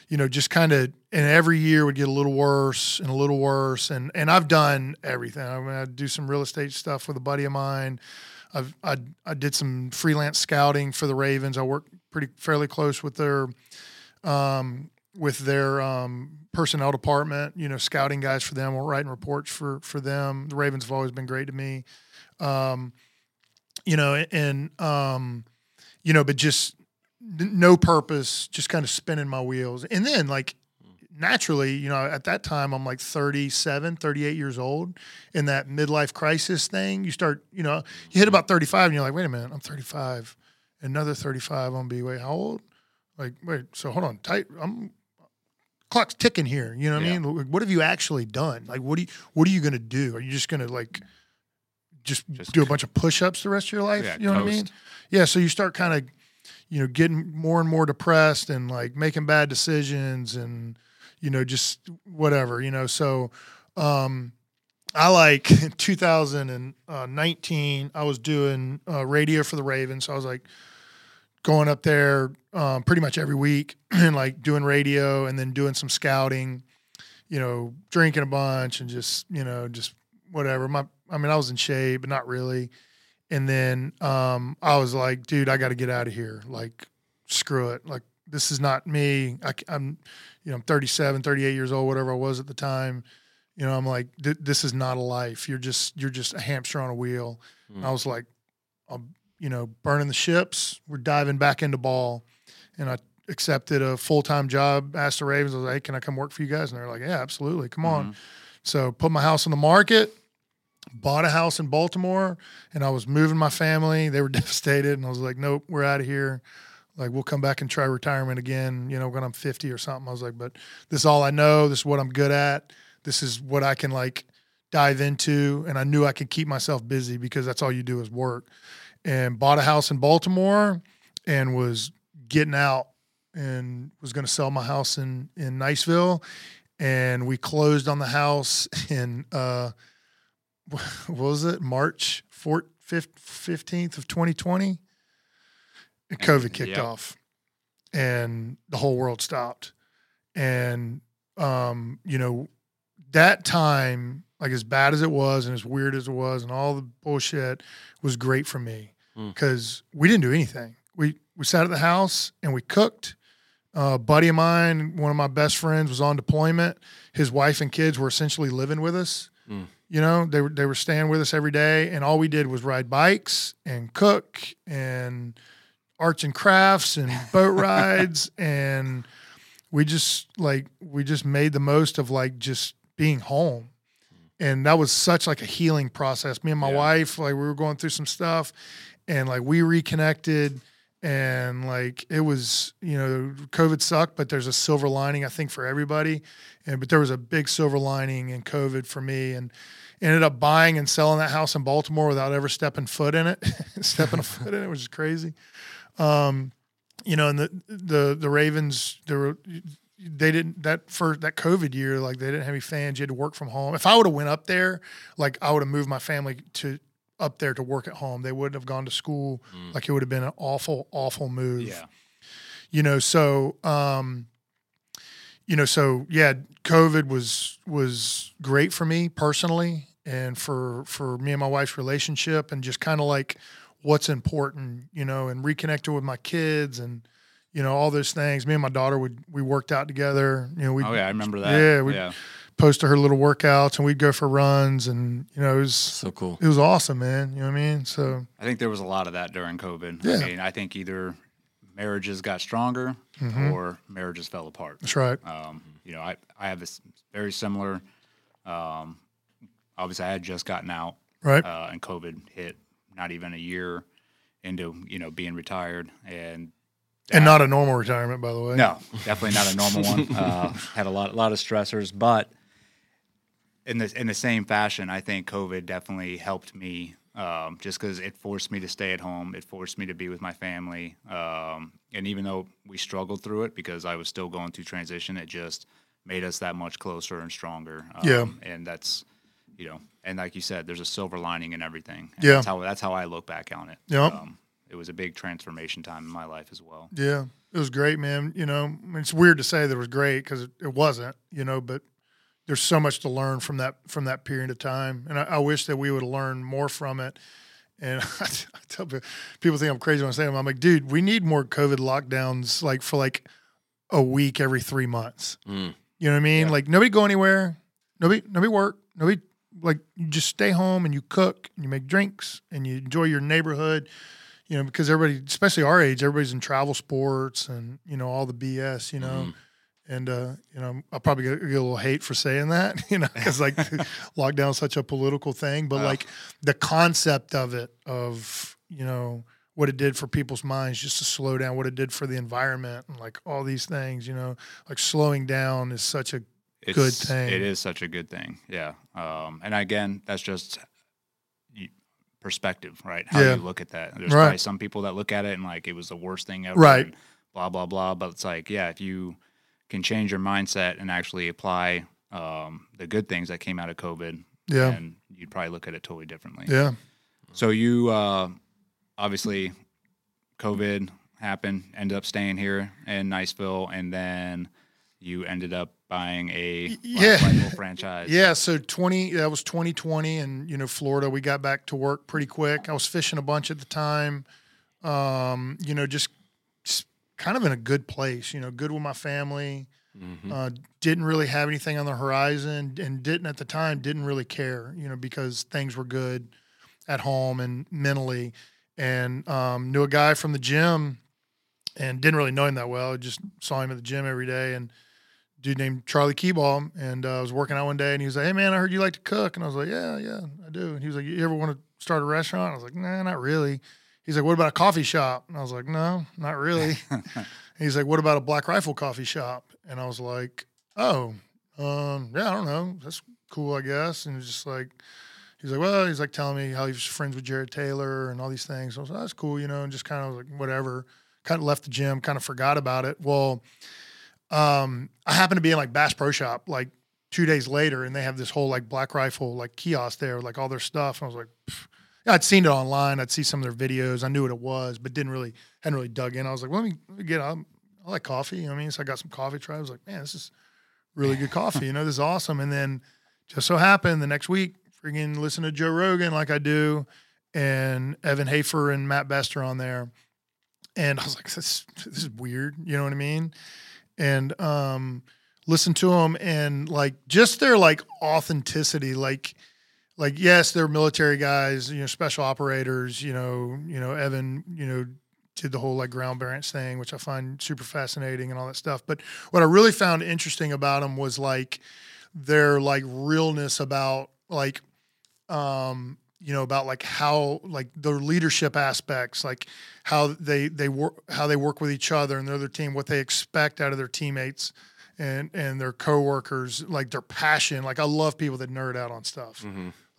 you know, just kind of, and every year would get a little worse and a little worse. And, and I've done everything. I mean, I do some real estate stuff with a buddy of mine. I've, I, I did some freelance scouting for the Ravens. I work pretty fairly close with their, um, with their um, personnel department, you know, scouting guys for them, we're writing reports for for them. The Ravens have always been great to me, um, you know, and um, you know, but just no purpose, just kind of spinning my wheels. And then like naturally, you know, at that time I'm like 37, 38 years old in that midlife crisis thing. You start, you know, you hit about 35 and you're like, wait a minute, I'm 35. Another 35, I'm gonna be wait, how old? Like, wait, so hold on, tight. I'm clock's ticking here. You know what Yeah. I mean? Like, What have you actually done? Like, what do you, what are you gonna do? Are you just gonna like just, Just do a bunch of push-ups the rest of your life? Yeah, you know what I mean? Yeah. So you start kind of, you know, getting more and more depressed and like making bad decisions and, you know, just whatever, you know. So, um, I like in 2019, I was doing uh, radio for the Ravens. So I was like going up there um, pretty much every week and like doing radio and then doing some scouting, you know, drinking a bunch and just, you know, just whatever. My, I mean, I was in shape, but not really. And then um, I was like, dude, I got to get out of here. Like, screw it. Like, this is not me. I, am you know, I'm 37, 38 years old, whatever I was at the time. You know, I'm like, th- this is not a life. You're just, you're just a hamster on a wheel. And I hmm. was like, I'm, you know, burning the ships. We're diving back into ball. And I accepted a full time job. Asked the Ravens, I was like, hey, can I come work for you guys? And they're like, yeah, absolutely. Come on. Mm-hmm. So put my house on the market, bought a house in Baltimore, and I was moving my family. They were devastated. And I was like, nope, we're out of here. Like, we'll come back and try retirement again, you know, when I'm 50 or something. I was like, but this is all I know. This is what I'm good at. This is what I can like dive into. And I knew I could keep myself busy because that's all you do is work. And bought a house in Baltimore and was getting out and was going to sell my house in, in Niceville. And we closed on the house in, uh, was it? March 4th, 15th of 2020. And COVID kicked Yep. off and the whole world stopped. And, um, you know, that time, like as bad as it was and as weird as it was and all the bullshit was great for me Mm. because we didn't do anything. We, we sat at the house and we cooked. Uh, a buddy of mine, one of my best friends, was on deployment. His wife and kids were essentially living with us. Mm. You know, they were they were staying with us every day, and all we did was ride bikes and cook and arts and crafts and boat rides, and we just like we just made the most of like just being home, and that was such like a healing process. Me and my Yeah. wife, like we were going through some stuff, and like we reconnected and like it was you know covid sucked but there's a silver lining i think for everybody and but there was a big silver lining in covid for me and ended up buying and selling that house in baltimore without ever stepping foot in it stepping a foot in it which is crazy um you know, and the the the Ravens, they were they didn't that first that COVID year, like they didn't have any fans. You had to work from home. If I would have went up there, like I would have moved my family to up there to work at home. They wouldn't have gone to school. Like it would have been an awful, awful move. Yeah. You know, so um, you know, so yeah, COVID was was great for me personally and for for me and my wife's relationship and just kind of like what's important, you know, and reconnected with my kids and you know all those things. Me and my daughter would we worked out together. You know, we Oh yeah, I remember that. Yeah, we yeah. Post to her little workouts and we'd go for runs and you know it was So cool. it was awesome, man. You know what I mean? So I think there was a lot of that during COVID. Yeah. I mean, I think either marriages got stronger Mm-hmm. or marriages fell apart. that's right. Um, you know, I, I have this very similar. Um, obviously, I had just gotten out, Right. uh, and COVID hit. Not even a year into you know being retired, and and not a normal retirement, by the way. no, definitely not a normal one. Uh, had a lot, lot of stressors, but in the in the same fashion, I think COVID definitely helped me. Um, just because it forced me to stay at home, it forced me to be with my family, um, and even though we struggled through it because I was still going through transition, it just made us that much closer and stronger. Um, Yeah. and that's you know, and like you said, there's a silver lining in everything. And Yeah. that's how that's how I look back on it. Yep. Um, it was a big transformation time in my life as well. Yeah, it was great, man. You know, it's weird to say that it was great because it wasn't. You know, but there's so much to learn from that from that period of time, and I, I wish that we would learn more from it. And I tell people, people think I'm crazy when I say them. I'm like, dude, we need more COVID lockdowns, like for like a week every three months. Mm. You know what I mean? Yeah. Like nobody go anywhere, nobody nobody work, nobody like you just stay home and you cook and you make drinks and you enjoy your neighborhood. You know, because everybody, especially our age, everybody's in travel sports and you know all the BS. You know, and uh, you know I'll probably get, get a little hate for saying that. You know, because like lockdown is such a political thing, but like the concept of it, of you know what it did for people's minds, just to slow down, what it did for the environment, and like all these things. You know, like slowing down is such a it's, good thing. It is such a good thing. Yeah. Um, and again, that's just perspective, right? How Yeah. you look at that. There's Right. probably some people that look at it and like it was the worst thing ever. Right. Blah blah blah. But it's like, yeah, if you can change your mindset and actually apply um, the good things that came out of COVID, Yeah. then you'd probably look at it totally differently. yeah. So you uh, obviously COVID happened, ended up staying here in Niceville, and then you ended up buying a yeah. Franchise. Yeah, so 20 that was 2020 and you know Florida we got back to work pretty quick. I was fishing a bunch at the time. Um, you know just kind of in a good place, you know, good with my family. Uh, didn't really have anything on the horizon and didn't at the time didn't really care, you know, because things were good at home and mentally and um, knew a guy from the gym and didn't really know him that well. Just saw him at the gym every day and dude named Charlie Keebaugh, and uh, I was working out one day, and he was like, "Hey man, I heard you like to cook," and I was like, "Yeah, yeah, I do." And he was like, "You ever want to start a restaurant?" I was like, "Nah, not really." He's like, "What about a coffee shop?" And I was like, "No, not really." He's like, "What about a Black Rifle coffee shop?" And I was like, "Oh, um, yeah, I don't know. That's cool, I guess." And just like, he's like, "Well," he's like telling me how he was friends with Jarred Taylor and all these things. So I was like, "That's cool," you know, and just kind of like whatever. Kind of left the gym, kind of forgot about it. Well, um, I happened to be in like Bass Pro Shop like two days later, and they have this whole like Black Rifle like kiosk there, with, like all their stuff. And I was like, pff. I'd seen it online. I'd see some of their videos. I knew what it was, but didn't really hadn't really dug in. I was like, well, let me, let me get. Um, I like coffee. You know what I mean, so I got some coffee. Try. I was like, man, this is really good coffee. You know, this is awesome. And then just so happened the next week, freaking listen to Joe Rogan like I do, and Evan Hafer and Matt Bester on there. And I was like, this, this is weird. You know what I mean? And um, listen to them and like just their like authenticity, like like yes, they're military guys, you know, special operators. You know, you know Evan, you know, did the whole like Ground Branch thing, which I find super fascinating and all that stuff. But what I really found interesting about them was like their like realness about like um you know about like how like their leadership aspects like how they they work how they work with each other and their other team what they expect out of their teammates and and their coworkers like their passion like i love people that nerd out on stuff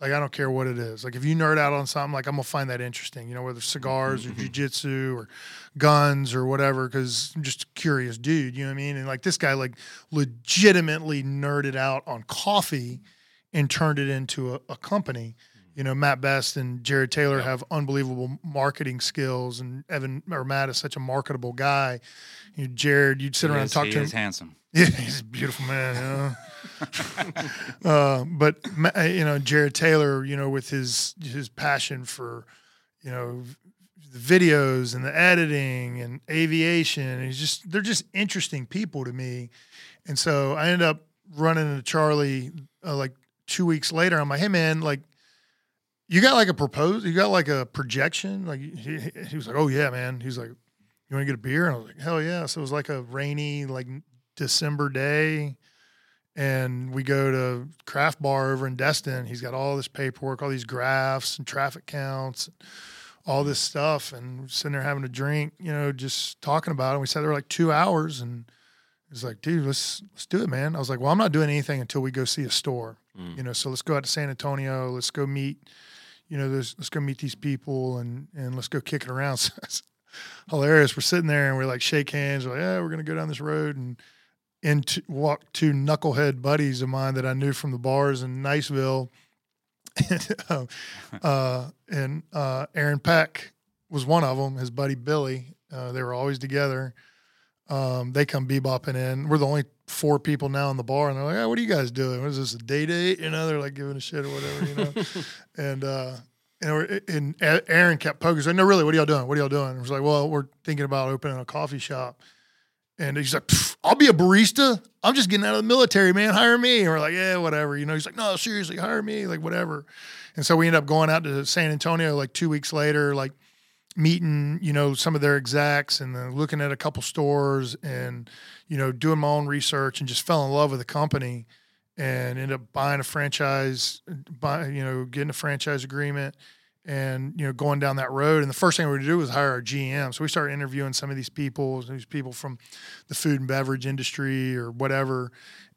Like I don't care what it is. Like if you nerd out on something, like I'm gonna find that interesting. You know, whether cigars or mm-hmm. jujitsu or guns or whatever, because I'm just a curious dude. You know what I mean? And like this guy, like legitimately nerded out on coffee and turned it into a, a company. Mm-hmm. You know, Mat Best and Jarred Taylor have unbelievable marketing skills, and Evan or Matt is such a marketable guy. You know, Jarred, you'd sit He around is- and talk to him. handsome. Yeah, he's a beautiful man. uh, but you know, Jarred Taylor, you know, with his his passion for, you know, the videos and the editing and aviation, he's just they're just interesting people to me. And so I ended up running into Charlie uh, like two weeks later. I'm like, hey man, like. You got like a proposal, You got like a projection? Like he, he was like, "Oh yeah, man." He's like, "You want to get a beer?" And I was like, "Hell yeah!" So it was like a rainy, like December day, and we go to craft bar over in Destin. He's got all this paperwork, all these graphs and traffic counts, all this stuff, and we're sitting there having a drink, you know, just talking about it. We sat there like two hours, and he's like, "Dude, let's let's do it, man." I was like, "Well, I'm not doing anything until we go see a store, mm. you know. So let's go out to San Antonio. Let's go meet." You know, let's go meet these people and and let's go kick it around. So hilarious. We're sitting there and we're like shake hands. We're like, yeah, we're gonna go down this road and into walk two knucklehead buddies of mine that I knew from the bars in Niceville. and, uh, uh, and uh, Aaron Peck was one of them. His buddy Billy. Uh, they were always together. Um, they come bebopping in. We're the only four people now in the bar, and they're like, "Hey, what are you guys doing? What is this a day date?" You know, they're like giving a shit or whatever, you know. and uh, and, we're, and Aaron kept poking. He's like, "No, really, what are y'all doing? What are y'all doing?" And I was like, "Well, we're thinking about opening a coffee shop." And he's like, "I'll be a barista. I'm just getting out of the military, man. Hire me." And we're like, "Yeah, whatever." You know, he's like, "No, seriously, hire me. Like, whatever." And so we end up going out to San Antonio like two weeks later, like meeting, you know, some of their execs and then looking at a couple stores and, you know, doing my own research and just fell in love with the company and ended up buying a franchise, buy, you know, getting a franchise agreement and, you know, going down that road. And the first thing we were to do was hire our GM. So we started interviewing some of these people, these people from the food and beverage industry or whatever.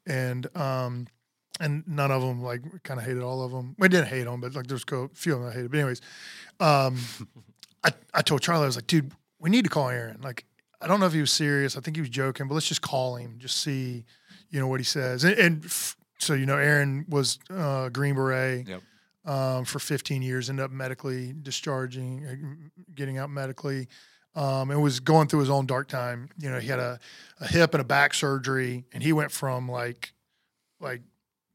And, um, and none of them like kind of hated all of them. We didn't hate them, but like there's a few of them I hated. But anyways, um, I, I told Charlie, I was like, dude, we need to call Aaron. Like, I don't know if he was serious. I think he was joking, but let's just call him, just see, you know, what he says. And, and f- so, you know, Aaron was uh, Green Beret Yep. Um, for 15 years, ended up medically discharging, uh, getting out medically, um, and was going through his own dark time. You know, he had a, a hip and a back surgery, and he went from like, like,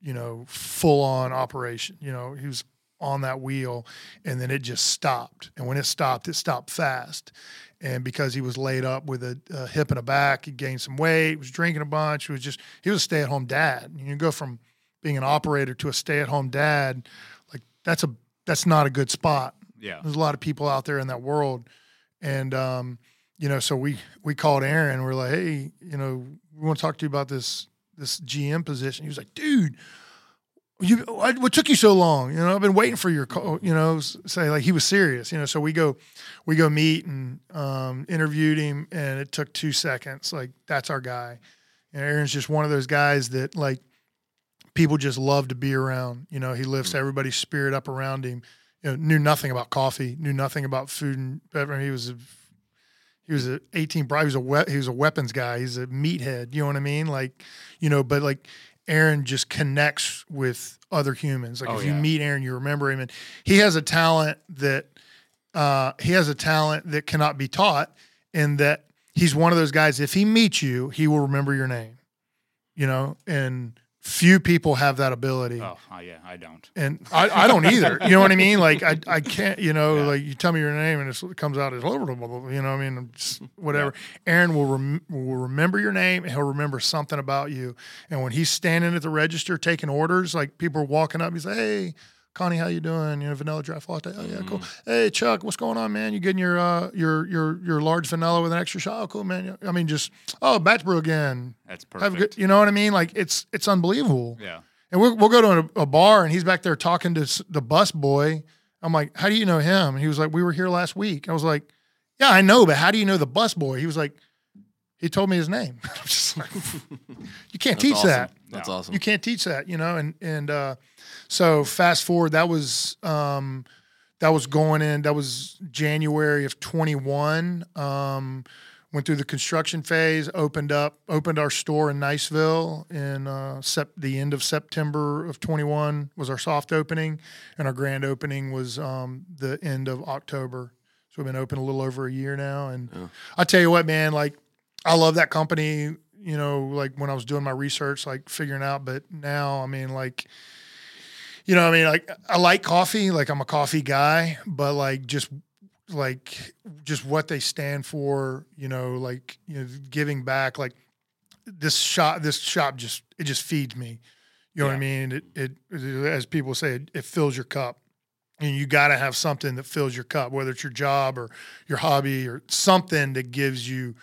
you know, full on operation. You know, he was on that wheel and then it just stopped. And when it stopped, it stopped fast. And because he was laid up with a, a hip and a back, he gained some weight, was drinking a bunch. He was just, he was a stay at home dad. You go from being an operator to a stay at home dad, that's a, that's not a good spot. Yeah. There's a lot of people out there in that world. And, um, you know, so we, we called Aaron. We're like, Hey, you know, we want to talk to you about this, this GM position. He was like, dude, you what took you so long? You know, I've been waiting for your call. You know, say like he was serious. You know, so we go, we go meet and um, interviewed him, and it took two seconds. Like that's our guy. And Aaron's just one of those guys that like people just love to be around. You know, he lifts everybody's spirit up around him. You know, knew nothing about coffee, knew nothing about food and beverage. He was a he was a 18 Bravo. He was a we- he was a weapons guy. He's a meathead. You know what I mean? Like, you know, but like Aaron just connects with other humans. Like Oh, if you meet Aaron, you remember him, and he has a talent that uh, he has a talent that cannot be taught, in that he's one of those guys. If he meets you, he will remember your name. You know, and few people have that ability Oh, oh, yeah, I don't. and I, I don't either. You know what I mean? Like I, I can't. You know, Yeah. like you tell me your name and it's, it comes out as blah, blah, blah, blah, you know. what I mean, just whatever. Aaron will rem- will remember your name and he'll remember something about you. And when he's standing at the register taking orders, like people are walking up, he's like, "Hey, Connie, how you doing? You know, vanilla draft latte. Oh yeah, cool. Hey, Chuck, what's going on, man? You getting your uh your your your large vanilla with an extra shot? Oh, cool, man. I mean, just oh, batch brew again. That's perfect. good. You know what I mean? Like it's it's unbelievable. Yeah. And we'll, we'll go to a, a bar and he's back there talking to the bus boy. I'm like, how do you know him? And he was like, we were here last week. I was like, yeah, I know, but how do you know the bus boy? He was like, He told me his name. I'm just like, you can't That's teach awesome. that. That's No. awesome. You can't teach that, you know. And and uh, so fast forward, that was um, that was going in. That was January of 21. Um, went through the construction phase, opened up, opened our store in Niceville in uh, sep- the end of September of 21 was our soft opening, and our grand opening was um, the end of October. So we've been open a little over a year now, and I tell you what, man, like I love that company. You know, like when I was doing my research, like figuring out, but now, I mean, like, you know, what I mean, like I like coffee, like I'm a coffee guy, but like just like just what they stand for, you know, like you know, giving back, like this shop, this shop just it just feeds me. You know what I mean? It, it, it as people say, it, it fills your cup and you got to have something that fills your cup, whether it's your job or your hobby or something that gives you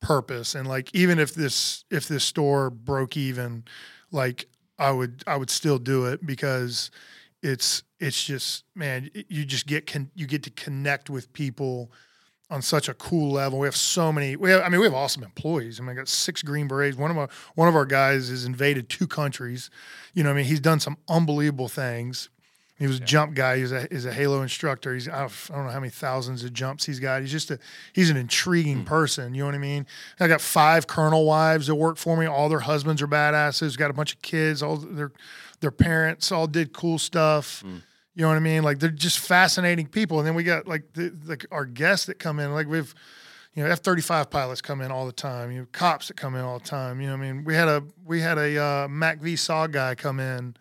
purpose. And like, even if this if this store broke even, like I would I would still do it because it's it's just man, you just get con- you get to connect with people on such a cool level. We have so many. We have, I mean, we have awesome employees. I mean, I got six Green Berets. One of our one of our guys has invaded two countries. You know, I mean, he's done some unbelievable things. He was a jump guy. He's a he's a Halo instructor. He's I don't I don't know how many thousands of jumps he's got. He's just a he's an intriguing person. You know what I mean? I got five colonel wives that work for me. All their husbands are badasses. Got a bunch of kids. All their their parents all did cool stuff. You know what I mean? Like they're just fascinating people. And then we got like the like our guests that come in. Like we've you know F thirty five pilots come in all the time. You know cops that come in all the time. You know what I mean? We had a we had a uh, MACV-SOG guy come in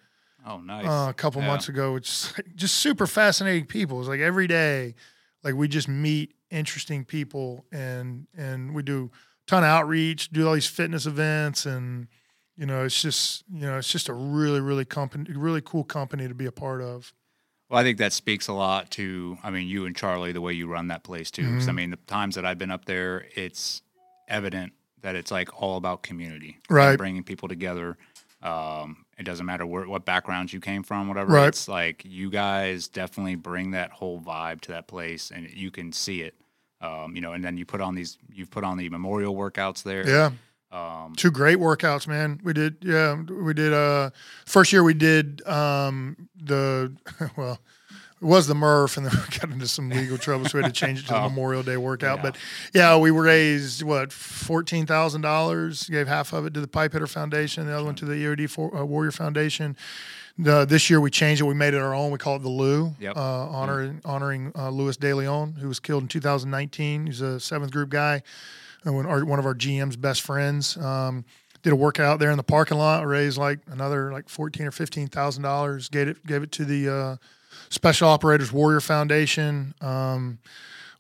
Oh, nice. uh, a couple Yeah. months ago, which is like just super fascinating people. It's like every day, like we just meet interesting people and and we do a ton of outreach, do all these fitness events, and you know it's just you know it's just a really really company, really cool company to be a part of. Well, I think that speaks a lot to, I mean, you and Charlie, the way you run that place too. 'Cause, I Mm-hmm. mean, the times that I've been up there, it's evident that it's like all about community, Right. Bringing people together. Um, it doesn't matter where, what backgrounds you came from, whatever. Right. It's like you guys definitely bring that whole vibe to that place, and you can see it. Um, you know, and then you put on these, you've put on the memorial workouts there. Yeah. Um, Two great workouts, man. We did, yeah, we did. Uh, first year we did um, the well, it was the Murph, and then we got into some legal trouble, so we had to change it to the Oh. Memorial Day workout. Yeah. But yeah, we raised what fourteen thousand dollars. Gave half of it to the Pipe Hitter Foundation, the other one to the EOD for, uh, Warrior Foundation. The, this year we changed it. We made it our own. We call it the Lou, Yep. uh, honoring honoring uh, Louis De Leon, who was killed in 2019. He's a seventh group guy and one, our, one of our GM's best friends. Um, did a workout there in the parking lot, raised like another like fourteen or fifteen thousand dollars. Gave it gave it to the uh, Special Operators Warrior Foundation. Um,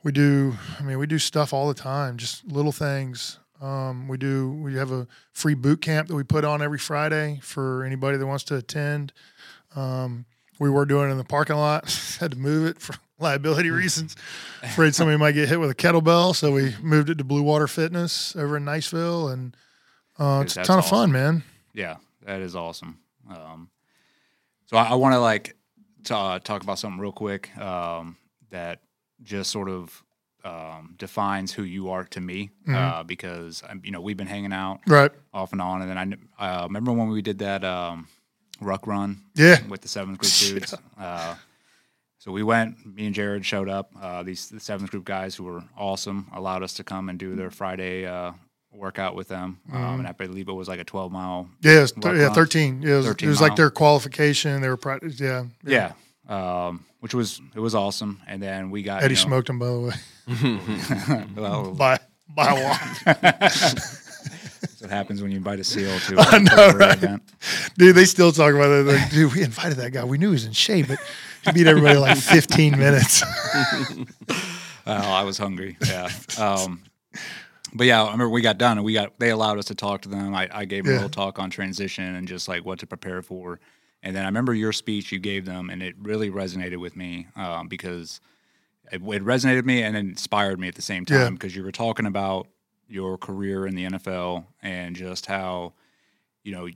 we do, I mean, we do stuff all the time, just little things. Um, we do. We have a free boot camp that we put on every Friday for anybody that wants to attend. Um, we were doing it in the parking lot. Had to move it for liability reasons. Afraid somebody might get hit with a kettlebell, so we moved it to Blue Water Fitness over in Niceville, and uh, it's a ton of fun, man. Yeah, that is awesome. Um, so I, I want to like to, uh, talk about something real quick um, that just sort of um, defines who you are to me Mm-hmm. uh, because you know we've been hanging out Right? off and on, and then I uh, remember when we did that um, ruck run Yeah. with the seventh group dudes. Uh, so we went. Me and Jarred showed up. Uh, these the seventh group guys who were awesome allowed us to come and do their Friday uh, workout with them, um, and I believe it was like a twelve mile Yeah, it was Ruck yeah, thirteen. Yeah, it was, 13 it was like their qualification. They were practice. Yeah, Yeah. Um, which was it was awesome. And then we got Eddie you know, smoked them by the way Well, by by a walk. that's what happens when you invite a SEAL to I a know, right? event. Dude, they still talk about it. Like, dude, we invited that guy. We knew he was in shape, but he beat everybody like 15 minutes. Oh, I was hungry. Yeah. Um, but yeah, I remember we got done and we got they allowed us to talk to them. I, I gave Yeah. a little talk on transition and just like what to prepare for. And then I remember your speech you gave them, and it really resonated with me um, because it, it resonated with me and inspired me at the same time because you were talking about your career in the NFL and just how you know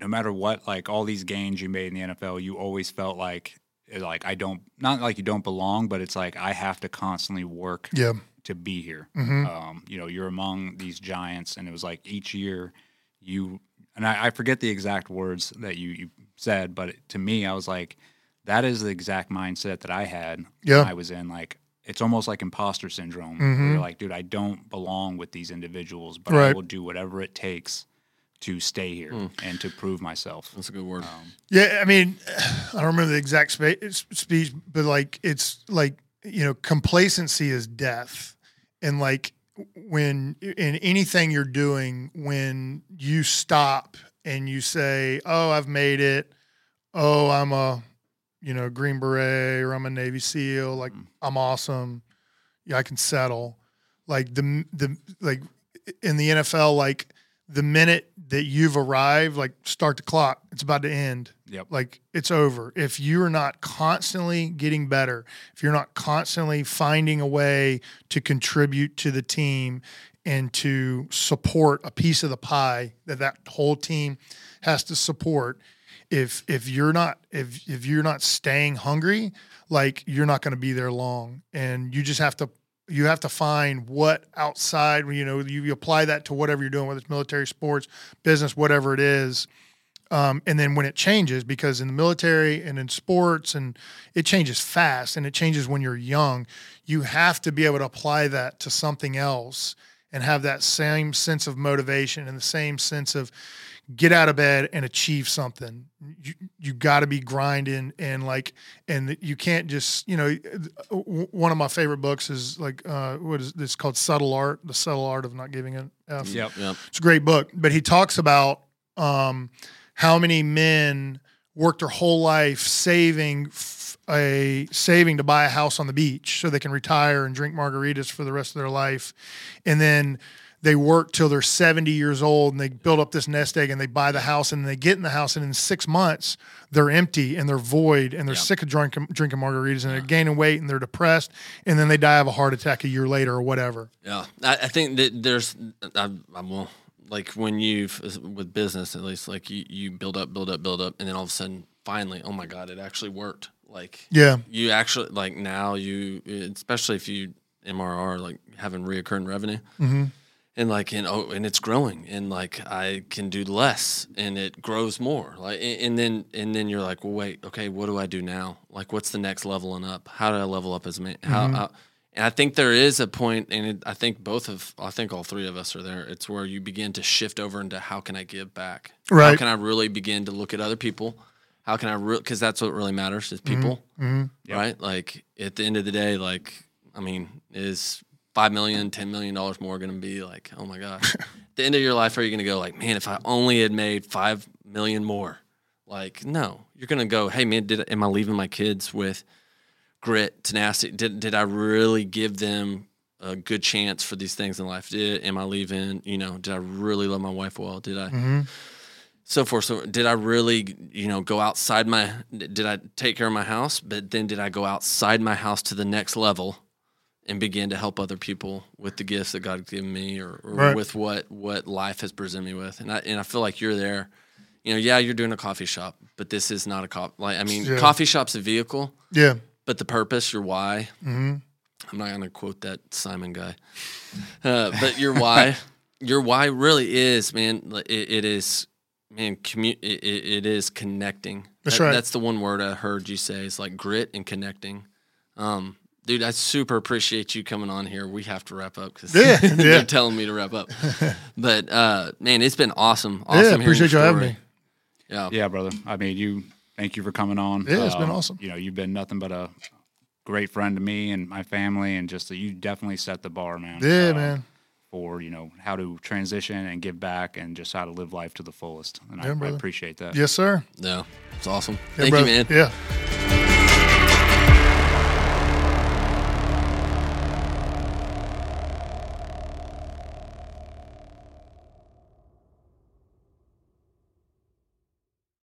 no matter what like all these gains you made in the NFL, you always felt like like I don't not like you don't belong, but it's like I have to constantly work yeah, to be here. Mm-hmm. Um, you know, you're among these giants, and it was like each year you and I, I forget the exact words that you you said, but to me, I was like, that is the exact mindset that I had Yeah. when I was in like. It's almost like imposter syndrome. Where you're like, dude, I don't belong with these individuals, but I Mm-hmm. Will do whatever it takes to stay here and to prove myself. That's a good word. Yeah, I mean, I don't remember the exact spa- speech, but like it's like you know, complacency is death, and like when in anything you're doing, when you stop and you say, "Oh, I've made it," "Oh, I'm a you know Green Beret," or "I'm a Navy SEAL," like mm. I'm awesome, yeah, I can settle. Like the the like in the NFL, like the minute that you've arrived, like start the clock. It's about to end. Yep. Like it's over. If you're not constantly getting better, if you're not constantly finding a way to contribute to the team and to support a piece of the pie that that whole team has to support, if if you're not if if you're not staying hungry, like you're not going to be there long, and you just have to you have to find what outside you know you, you apply that to whatever you're doing whether it's military sports business whatever it is um, and then when it changes because in the military and in sports and it changes fast and it changes when you're young you have to be able to apply that to something else and have that same sense of motivation and the same sense of get out of bed and achieve something. You you got to be grinding and like and you can't just you know one of my favorite books is like uh, what is this called subtle art the subtle art of not giving an F. Yep. Yep. It's a great book, but he talks about um, how many men work their whole life saving a saving to buy a house on the beach so they can retire and drink margaritas for the rest of their life, and then they work till they're 70 years old and they build up this nest egg and they buy the house and they get in the house and in six months they're empty and they're void and they're sick of drinking, drinking margaritas and they're gaining weight and they're depressed and then they die of a heart attack a year later or whatever. Yeah, I, I think that there's, I, I will like when you've with business at least, like you you build up, build up, build up, and then all of a sudden, finally, oh my god, it actually worked. Like Yeah. you actually like now you, especially if you MRR like having reoccurring revenue. Mm-hmm. And like and oh and it's growing and like I can do less and it grows more like and and then and then you're like well wait okay what do I do now like what's the next leveling up how do I level up as a man how, mm-hmm. how and I think there is a point, and it, I think both of, I think all three of us are there. It's where you begin to shift over into how can I give back? right How Right. can I really begin to look at other people? How can I, re- because that's what really matters is mm-hmm. people, mm-hmm. right? Like at the end of the day, like, I mean, is five million, ten million dollars more going to be like, oh my gosh. at the end of your life, are you going to go like, man, if I only had made five million more? Like, no, you're going to go, hey man, did am I leaving my kids with grit, tenacity? Did did I really give them a good chance for these things in life? Did am I leaving? You know, did I really love my wife well? Did I? Mm-hmm. So forth. So did I really, you know, go outside my? Did I take care of my house? But then did I go outside my house to the next level? And begin to help other people with the gifts that God's given me, or, or Right. with what what life has presented me with, and I and I feel like you're there. You know, yeah, you're doing a coffee shop, but this is not a cop. Like, I mean, Yeah. coffee shop's a vehicle, Yeah. but the purpose, your why. I'm not to quote that Simon guy, uh, but your why, your why really is, man. It, it is, man. Commu- it, it it is connecting. That's That- right. That's the one word I heard you say It's like grit and connecting. Um, dude, I super appreciate you coming on here. We have to wrap up because Yeah, yeah. they're telling me to wrap up. but uh, man, it's been awesome. Awesome. yeah. Appreciate you your having me. Yeah. Yeah, brother. I mean, you. Thank you for coming on. Yeah, it's been awesome. You know, you've been nothing but a great friend to me and my family, and just you definitely set the bar, man. Yeah, uh, man. For you know how to transition and give back, and just how to live life to the fullest. And I, Yeah, I brother. appreciate that. Yes, sir. Yeah. It's awesome. Yeah, Thank brother. you, man. Yeah.